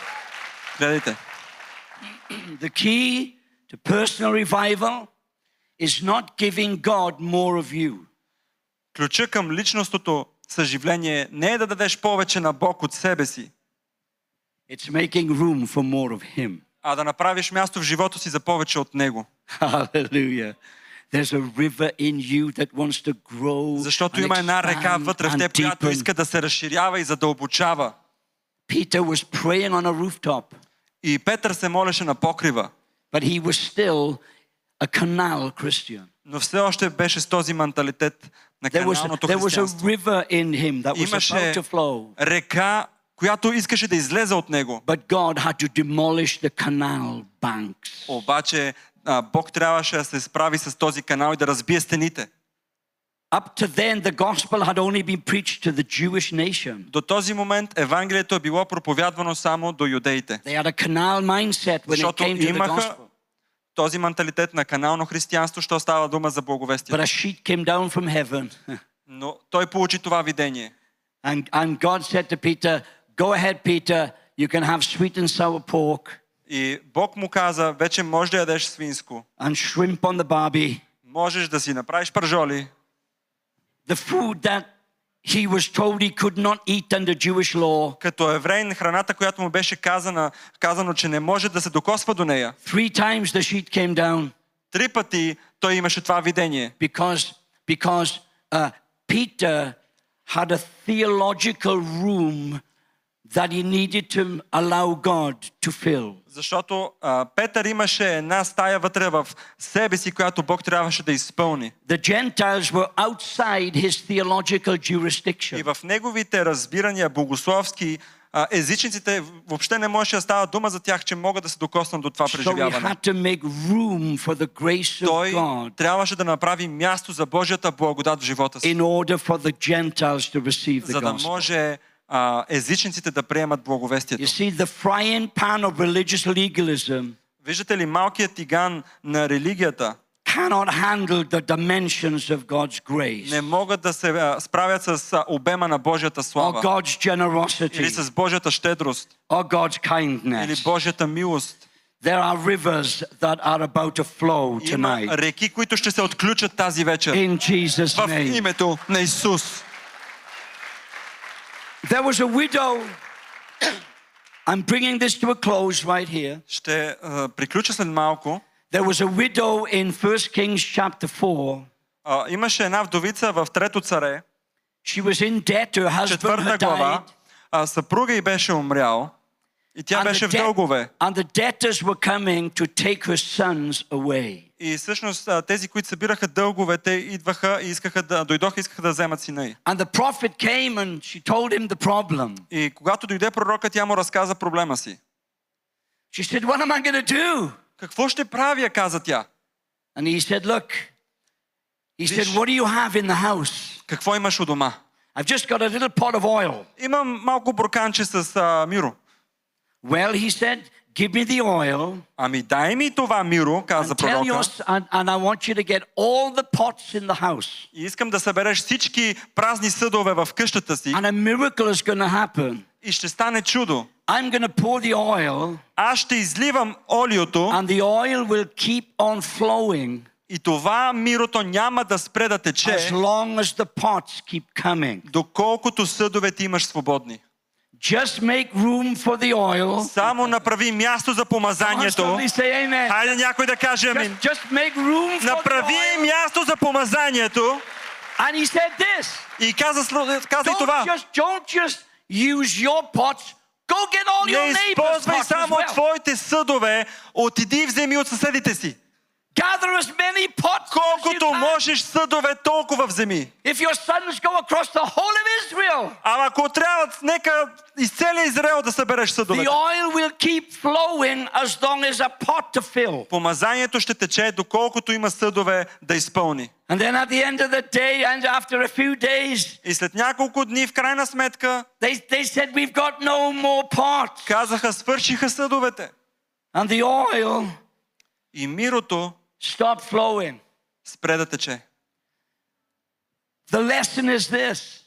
Speaker 2: Гледайте.
Speaker 1: The key to personal revival is not giving God more of you.
Speaker 2: Ключа към личностното съживление не е да дадеш повече на Бог от себе си,
Speaker 1: It's making room for more of Him.
Speaker 2: а да направиш място в живота си за повече от Него.
Speaker 1: Hallelujah. There's a river in you that wants to grow.
Speaker 2: Защото
Speaker 1: and
Speaker 2: има една река
Speaker 1: expand
Speaker 2: вътре в
Speaker 1: and
Speaker 2: теб, която
Speaker 1: deepen.
Speaker 2: иска да се разширява и задълбочава.
Speaker 1: Peter was praying on a rooftop,
Speaker 2: И Петър се молеше на покрива,
Speaker 1: but he was still a canal Christian.
Speaker 2: но все още беше с този менталитет
Speaker 1: There was,
Speaker 2: каналното
Speaker 1: there was a
Speaker 2: християнство.
Speaker 1: river in him that was
Speaker 2: Имаше
Speaker 1: about to flow,
Speaker 2: река, която искаше да излезе от него.
Speaker 1: but God had to demolish the canal banks.
Speaker 2: Обаче а, Бог трябваше да се справи с този канал и да разбие стените.
Speaker 1: Up to then, the gospel had only been preached to the Jewish nation.
Speaker 2: До този момент Евангелието е било проповядвано само до юдеите.
Speaker 1: They had a canal mindset when it
Speaker 2: Защото
Speaker 1: came to the
Speaker 2: имаха
Speaker 1: gospel.
Speaker 2: Този менталитет на канално християнство, що става дума за
Speaker 1: But
Speaker 2: благовестие.
Speaker 1: a sheet came down from heaven,
Speaker 2: Но той получи това видение.
Speaker 1: and, and God said to Peter, Go ahead, Peter, you can have sweet and sour pork
Speaker 2: И Бог му каза, вече можеш да ядеш свинско.
Speaker 1: and shrimp on the barbie.
Speaker 2: Можеш да си направиш пържоли.
Speaker 1: The food that he was told he could not eat under Jewish law.
Speaker 2: Като еврейн, храната, която му беше казана, казано, че не може да се докосва до нея.
Speaker 1: Three times the sheet came down
Speaker 2: Три пъти той имаше това видение.
Speaker 1: because, because uh, Peter had a theological room that he needed to allow God to fill.
Speaker 2: Защото а, Петър имаше една стая вътре в себе си, която Бог трябваше да изпълни.
Speaker 1: The Gentiles were outside his theological
Speaker 2: И
Speaker 1: jurisdiction.
Speaker 2: в неговите разбирания богословски, а, езичниците въобще не можеше да става дума за тях, че могат да се докоснат до това
Speaker 1: So he
Speaker 2: преживяване.
Speaker 1: had to make room for the grace of
Speaker 2: Той трябваше да направи място за Божията благодат в живота си,
Speaker 1: in order for the Gentiles to receive the
Speaker 2: за да може а, езичниците да приемат
Speaker 1: You
Speaker 2: благовестието.
Speaker 1: see, the frying pan of religious legalism
Speaker 2: Виждате ли, малкият тиган на религията
Speaker 1: cannot handle the dimensions of God's grace
Speaker 2: не могат да се справят с обема на Божията
Speaker 1: or
Speaker 2: слава
Speaker 1: God's
Speaker 2: или
Speaker 1: generosity
Speaker 2: с Божията щедрост
Speaker 1: or God's
Speaker 2: или
Speaker 1: kindness.
Speaker 2: Божията милост.
Speaker 1: There are rivers that are about to flow
Speaker 2: Има
Speaker 1: tonight
Speaker 2: реки, които ще се отключат тази вечер.
Speaker 1: in Jesus'
Speaker 2: В
Speaker 1: name.
Speaker 2: името на Исус.
Speaker 1: There was a widow. I'm bringing this to a close right here.
Speaker 2: Ще а, приключа след малко.
Speaker 1: There was a widow in 1 Kings chapter 4.
Speaker 2: А, имаше една вдовица в Трето царе,
Speaker 1: She was in debt. Her husband
Speaker 2: четвърта
Speaker 1: had
Speaker 2: глава.
Speaker 1: died.
Speaker 2: А, съпруга й беше умрял и тя беше в дългове.
Speaker 1: and the debtors were coming to take her sons away.
Speaker 2: И всъщност тези, които събираха дълговете, идваха и искаха да, дойдоха и искаха да вземат сина й.
Speaker 1: And the prophet came and she told him the problem.
Speaker 2: И когато дойде пророка, тя му разказа проблема си.
Speaker 1: She said, What am I going to do?
Speaker 2: Какво ще правя, каза тя.
Speaker 1: And he said, Look, he said, What do you have in the house?
Speaker 2: Какво имаш у дома?
Speaker 1: I've just got a little pot of oil.
Speaker 2: Имам малко бурканче с а, миро.
Speaker 1: Well, he said, Give me the oil
Speaker 2: Ами дай ми това миро, каза
Speaker 1: and tell your,
Speaker 2: пророка.
Speaker 1: s- and, and I want you to get all the pots in the house.
Speaker 2: И искам да събереш всички празни съдове в къщата си
Speaker 1: And a miracle is going to happen.
Speaker 2: и ще стане чудо.
Speaker 1: I'm going to pour the oil,
Speaker 2: Аз ще изливам олиото
Speaker 1: and the oil will keep on flowing
Speaker 2: и това мирото няма да спре да
Speaker 1: as
Speaker 2: тече,
Speaker 1: long as the pots keep coming.
Speaker 2: доколкото съдовете имаш свободни.
Speaker 1: Just make room for the oil.
Speaker 2: Само направи място за помазанието. Хайде някой да каже
Speaker 1: Just,
Speaker 2: амин.
Speaker 1: just make room for the
Speaker 2: Направи
Speaker 1: oil.
Speaker 2: място за помазанието
Speaker 1: And he said this.
Speaker 2: и каза, каза и
Speaker 1: Don't
Speaker 2: това.
Speaker 1: just, don't just use your pots. Go get all your
Speaker 2: Не използвай само
Speaker 1: well.
Speaker 2: твоите съдове, отиди и вземи от съседите си.
Speaker 1: Gather as many pots as you
Speaker 2: Колкото можеш съдове, толкова вземи.
Speaker 1: If your sons go across the whole of Israel,
Speaker 2: Ама ако трябва, нека из целия Израел да събереш
Speaker 1: the
Speaker 2: съдовете.
Speaker 1: oil will keep flowing as long as a pot to fill.
Speaker 2: Помазанието ще тече, доколкото има съдове да изпълни.
Speaker 1: And then at the end of the day, and after a few days,
Speaker 2: И след няколко дни, в крайна сметка,
Speaker 1: they, they said, We've got no more pots.
Speaker 2: казаха, свършиха съдовете.
Speaker 1: And the oil
Speaker 2: И мирото
Speaker 1: stopped flowing.
Speaker 2: спре да тече.
Speaker 1: The lesson is this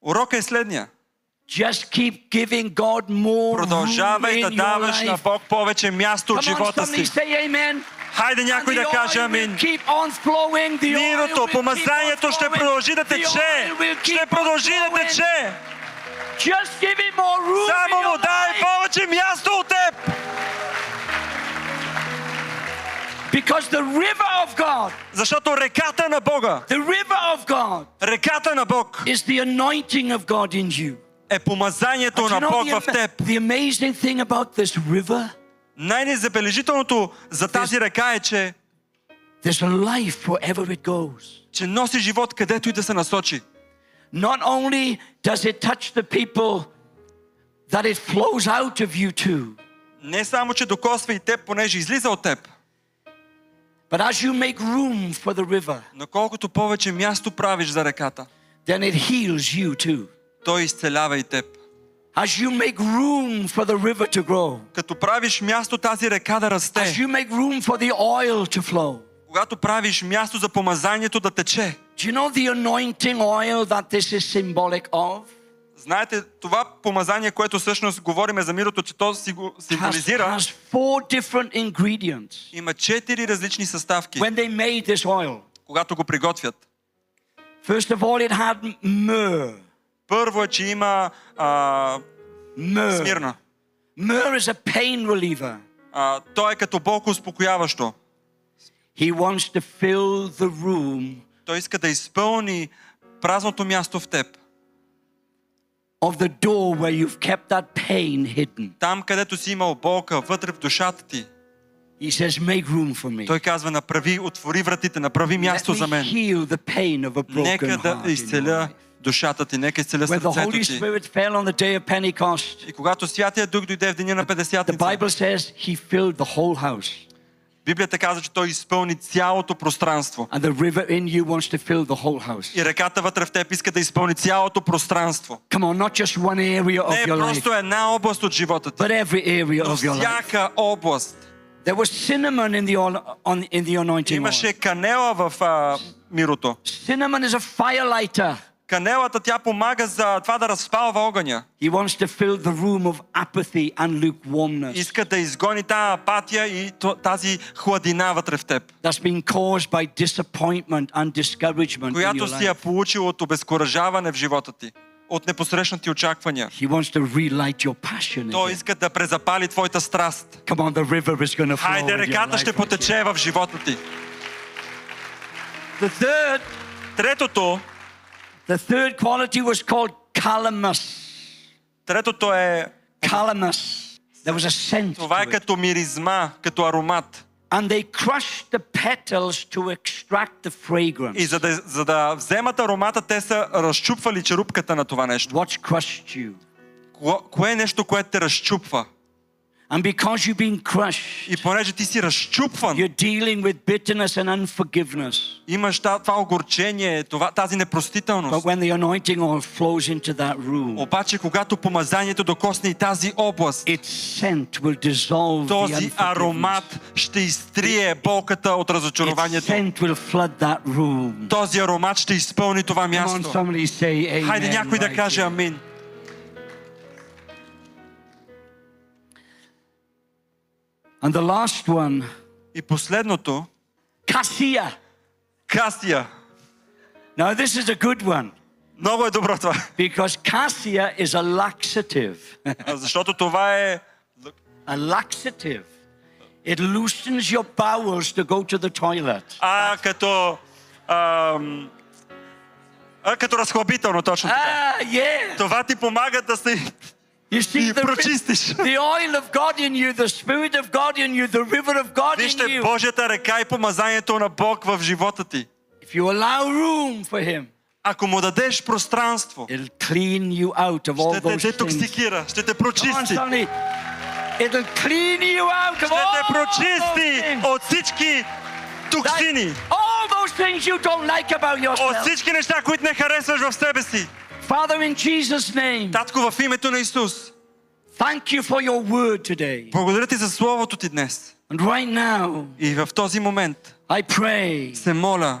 Speaker 2: Урокът е следния.
Speaker 1: just keep giving God more
Speaker 2: Продължавай да даваш на. Бог повече място от живота си. Хайде някой да каже амин. Мирото, помазанието ще продължи да тече. Ще продължи да тече.
Speaker 1: Just give him more room in
Speaker 2: Само му дай повече място от теб.
Speaker 1: Because the river of God,
Speaker 2: Защото реката на Бога,
Speaker 1: the river of God
Speaker 2: реката на Бог
Speaker 1: is the anointing of God in you.
Speaker 2: е помазанието
Speaker 1: Do you
Speaker 2: на
Speaker 1: know
Speaker 2: Бог
Speaker 1: the,
Speaker 2: в теб.
Speaker 1: the amazing thing about this river?
Speaker 2: Най-незабележителното за тази река е, че,
Speaker 1: There's a life wherever it goes.
Speaker 2: че носи живот където и да се насочи.
Speaker 1: Not only does it touch the people that it flows out of you to,
Speaker 2: Не само, че докосва и теб, понеже излиза от теб,
Speaker 1: but as you make room for the river,
Speaker 2: но колкото повече място правиш за реката,
Speaker 1: then it heals you too.
Speaker 2: той изцелява и теб.
Speaker 1: As you make room for the river to grow,
Speaker 2: Като правиш място тази река да
Speaker 1: as
Speaker 2: расте,
Speaker 1: you make room for the oil to flow.
Speaker 2: когато правиш място за помазанието да тече,
Speaker 1: Do you know the anointing oil that this is symbolic of?
Speaker 2: Знаете, това помазание, което всъщност говориме за мирото, че то
Speaker 1: Has,
Speaker 2: символизира,
Speaker 1: has four different ingredients
Speaker 2: има четири различни съставки,
Speaker 1: when they made this oil.
Speaker 2: когато го приготвят.
Speaker 1: First of all, it had myrrh.
Speaker 2: Първо е, че има а,
Speaker 1: Myrrh.
Speaker 2: смирна.
Speaker 1: Myrrh is a pain reliever.
Speaker 2: А, то е като болко успокояващо.
Speaker 1: He wants to fill the room
Speaker 2: Той иска да изпълни празното място в теб.
Speaker 1: of the door where you've kept that pain hidden.
Speaker 2: Там, където си имал болка, вътре в душата ти.
Speaker 1: He says, Make room for me.
Speaker 2: Той казва, направи, отвори вратите, направи
Speaker 1: Let
Speaker 2: място
Speaker 1: me
Speaker 2: за мен.
Speaker 1: heal the pain of a broken
Speaker 2: Нека
Speaker 1: heart.
Speaker 2: да
Speaker 1: in your
Speaker 2: изцеля
Speaker 1: life.
Speaker 2: душата ти, нека изцеля
Speaker 1: When the
Speaker 2: сърцето
Speaker 1: Holy
Speaker 2: ти.
Speaker 1: Spirit fell on the day of Pentecost,
Speaker 2: И когато Святия Дух дойде в деня на
Speaker 1: the
Speaker 2: Петдесятница, Библията казва, че той изпълни цялото пространство.
Speaker 1: And the river in you wants to fill the whole house.
Speaker 2: И реката вътре в теб иска да изпълни цялото пространство.
Speaker 1: Come on, not just one area
Speaker 2: Не
Speaker 1: of
Speaker 2: е
Speaker 1: your life,
Speaker 2: просто една област от живота ти,
Speaker 1: but every area
Speaker 2: но
Speaker 1: of your life.
Speaker 2: всяка област.
Speaker 1: There was cinnamon in the, oil- on, in the anointing oil.
Speaker 2: Имаше канела в а, мирото.
Speaker 1: Cinnamon is a fire lighter.
Speaker 2: Канелата тя помага за това да разпалва огъня.
Speaker 1: He wants to fill the room of apathy and lukewarmness
Speaker 2: Иска да изгони тази апатия и тази хладина вътре в теб,
Speaker 1: that's been caused by disappointment and discouragement
Speaker 2: която си я получил от обезкуражаване в живота ти. от непосрещнати очаквания.
Speaker 1: He wants to relight your passion.
Speaker 2: Той иска да презапали твоята страст.
Speaker 1: Come on, the river is flow.
Speaker 2: Хайде, реката ще потече в живота ти.
Speaker 1: The third,
Speaker 2: Третото,
Speaker 1: the third quality was called calamus.
Speaker 2: третото е,
Speaker 1: Calamus. There was a scent.
Speaker 2: това е
Speaker 1: to it.
Speaker 2: като миризма, като аромат.
Speaker 1: And they crushed the petals to extract the fragrance.
Speaker 2: И за да, за да вземат аромата, те са разчупвали черупката на това нещо.
Speaker 1: What's crushed you?
Speaker 2: Кое, кое е нещо, което те разчупва?
Speaker 1: And because you've been crushed,
Speaker 2: И понеже ти си разчупван,
Speaker 1: you're dealing with bitterness and unforgiveness.
Speaker 2: имаш това огорчение, това, тази
Speaker 1: But
Speaker 2: непростителност.
Speaker 1: when the anointing oil flows into that room,
Speaker 2: Обаче, когато помазанието докосне и тази област,
Speaker 1: its scent will dissolve the
Speaker 2: този аромат ще изтрие болката от
Speaker 1: Its
Speaker 2: разочарованието.
Speaker 1: scent will flood that room.
Speaker 2: Този аромат ще изпълни това
Speaker 1: Come on,
Speaker 2: място.
Speaker 1: somebody say amen.
Speaker 2: Хайде някой да каже
Speaker 1: here. And the last one,
Speaker 2: И последното,
Speaker 1: cassia.
Speaker 2: касия.
Speaker 1: Now this is a good one
Speaker 2: Много е добро това.
Speaker 1: because cassia is a laxative.
Speaker 2: Защото това е
Speaker 1: a laxative. It loosens your bowels to go to the toilet.
Speaker 2: а, като ам, а, като разхлабително, точно така.
Speaker 1: Ah, yeah.
Speaker 2: Това ти помага да се
Speaker 1: You see the,
Speaker 2: прочистиш.
Speaker 1: the oil of God in you, the Spirit of God in you, the river of God in
Speaker 2: Вижте
Speaker 1: you.
Speaker 2: Божията река и помазанието на Бог в живота ти.
Speaker 1: If you allow room for Him,
Speaker 2: Ако му дадеш пространство,
Speaker 1: it'll clean you out of all
Speaker 2: ще те детоксикира, ще те прочисти.
Speaker 1: It'll clean you out of
Speaker 2: Ще
Speaker 1: all
Speaker 2: те прочисти от всички токсини,
Speaker 1: all those things you don't like about
Speaker 2: от
Speaker 1: yourself.
Speaker 2: всички неща, които не харесваш в себе си.
Speaker 1: Father, in Jesus' name,
Speaker 2: Татко, в името на Исус,
Speaker 1: thank you for your word today.
Speaker 2: благодаря ти за Словото ти днес.
Speaker 1: And right now,
Speaker 2: И в този момент
Speaker 1: I pray
Speaker 2: се моля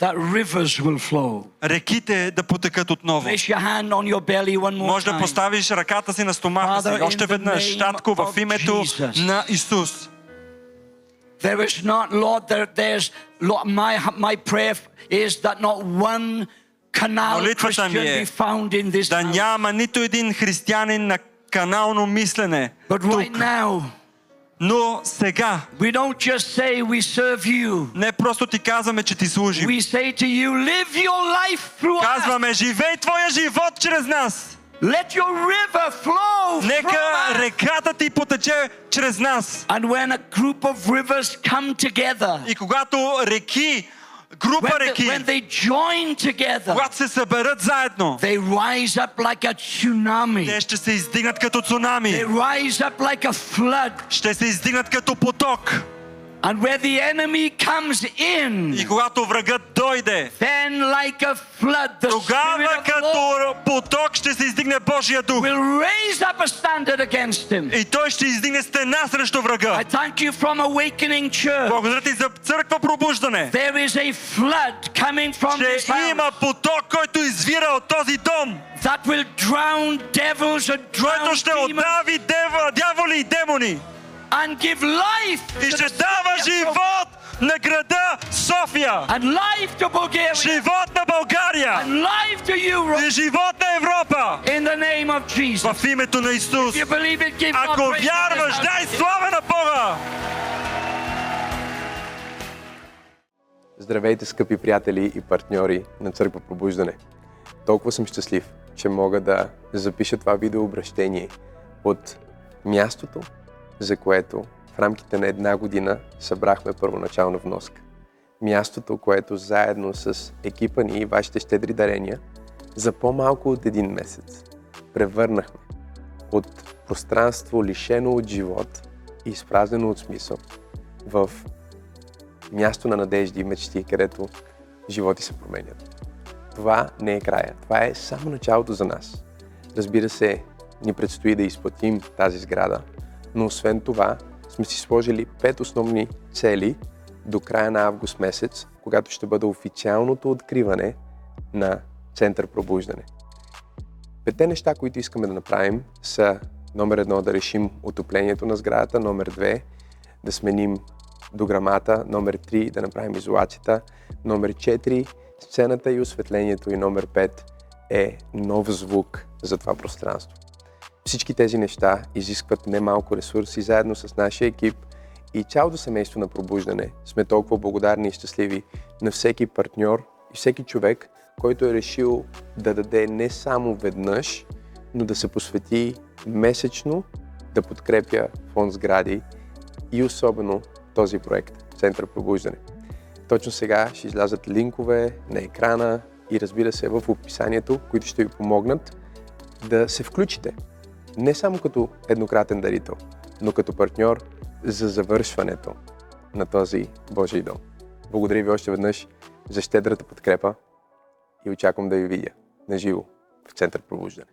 Speaker 1: that rivers will flow.
Speaker 2: реките да потекат отново.
Speaker 1: Place your hand on your belly one more
Speaker 2: Може да
Speaker 1: time.
Speaker 2: поставиш ръката си на стомаха си.
Speaker 1: Father,
Speaker 2: Още
Speaker 1: in the
Speaker 2: веднъж,
Speaker 1: name
Speaker 2: Татко, в
Speaker 1: of
Speaker 2: името
Speaker 1: Jesus.
Speaker 2: на Исус.
Speaker 1: There is not, Lord, there, there's, Lord, my, my prayer is that not one canal
Speaker 2: Молитвата ми е Да няма нито един християнин на канално мислене тук. Но сега,
Speaker 1: we don't just say we serve you.
Speaker 2: не просто ти казваме, че ти служим.
Speaker 1: We say to you, live your life through us.
Speaker 2: Казваме, живей твоя живот чрез нас.
Speaker 1: Let your river flow
Speaker 2: Нека реката ти потече чрез нас.
Speaker 1: And when a group of rivers come together,
Speaker 2: И когато реки, група
Speaker 1: when, the-
Speaker 2: реки,
Speaker 1: when they join together,
Speaker 2: когато се съберат заедно,
Speaker 1: they rise up like a tsunami.
Speaker 2: те ще се издигнат като цунами.
Speaker 1: They rise up like a flood.
Speaker 2: Ще се издигнат като поток.
Speaker 1: And where the enemy comes in,
Speaker 2: И когато врагът дойде,
Speaker 1: then like a flood, the Spirit
Speaker 2: тогава
Speaker 1: of the Lord
Speaker 2: като поток ще се издигне Божия дух.
Speaker 1: will raise up a standard against him.
Speaker 2: И той ще издигне стена срещу врага.
Speaker 1: I thank you from Awakening Church.
Speaker 2: Благодаря ти за църква пробуждане.
Speaker 1: There is a flood coming from this
Speaker 2: Че
Speaker 1: house
Speaker 2: има поток, който извира от този дом,
Speaker 1: that will drown devils and drown
Speaker 2: който ще
Speaker 1: demons
Speaker 2: отдави дева, дяволи и демони.
Speaker 1: And give life
Speaker 2: И
Speaker 1: to
Speaker 2: ще
Speaker 1: the
Speaker 2: дава живот на града София.
Speaker 1: and life to Bulgaria
Speaker 2: Живот на България.
Speaker 1: and life to Europe
Speaker 2: И живот на Европа.
Speaker 1: in the name of Jesus.
Speaker 2: В името на Исус.
Speaker 1: If you believe it, give
Speaker 2: Ако вярваш, дай слава на Бога.
Speaker 3: Здравейте, скъпи приятели и партньори на Църква Пробуждане! Толкова съм щастлив, че мога да запиша това видеообращение от мястото, за което в рамките на една година събрахме първоначална вноска. Мястото, което заедно с екипа ни и вашите щедри дарения за по-малко от един месец превърнахме от пространство лишено от живот и изпразнено от смисъл в място на надежди и мечти, където животи се променят. Това не е края. Това е само началото за нас. Разбира се, ни предстои да изплатим тази сграда, но освен това сме си сложили пет основни цели до края на август месец, когато ще бъде официалното откриване на Център Пробуждане. Петте неща, които искаме да направим са номер едно да решим отоплението на сградата, номер две да сменим дограмата, номер 3 да направим изолацията, номер 4 сцената и осветлението и номер 5 е нов звук за това пространство. Всички тези неща изискват немалко ресурси заедно с нашия екип и цялото семейство на пробуждане сме толкова благодарни и щастливи на всеки партньор и всеки човек, който е решил да даде не само веднъж, но да се посвети месечно да подкрепя фонд сгради и особено този проект Център Пробуждане. Точно сега ще излязат линкове на екрана и разбира се в описанието, които ще ви помогнат да се включите. Не само като еднократен дарител, но като партньор за завършването на този Божий дом. Благодаря ви още веднъж за щедрата подкрепа и очаквам да ви видя на живо в Център Пробуждане.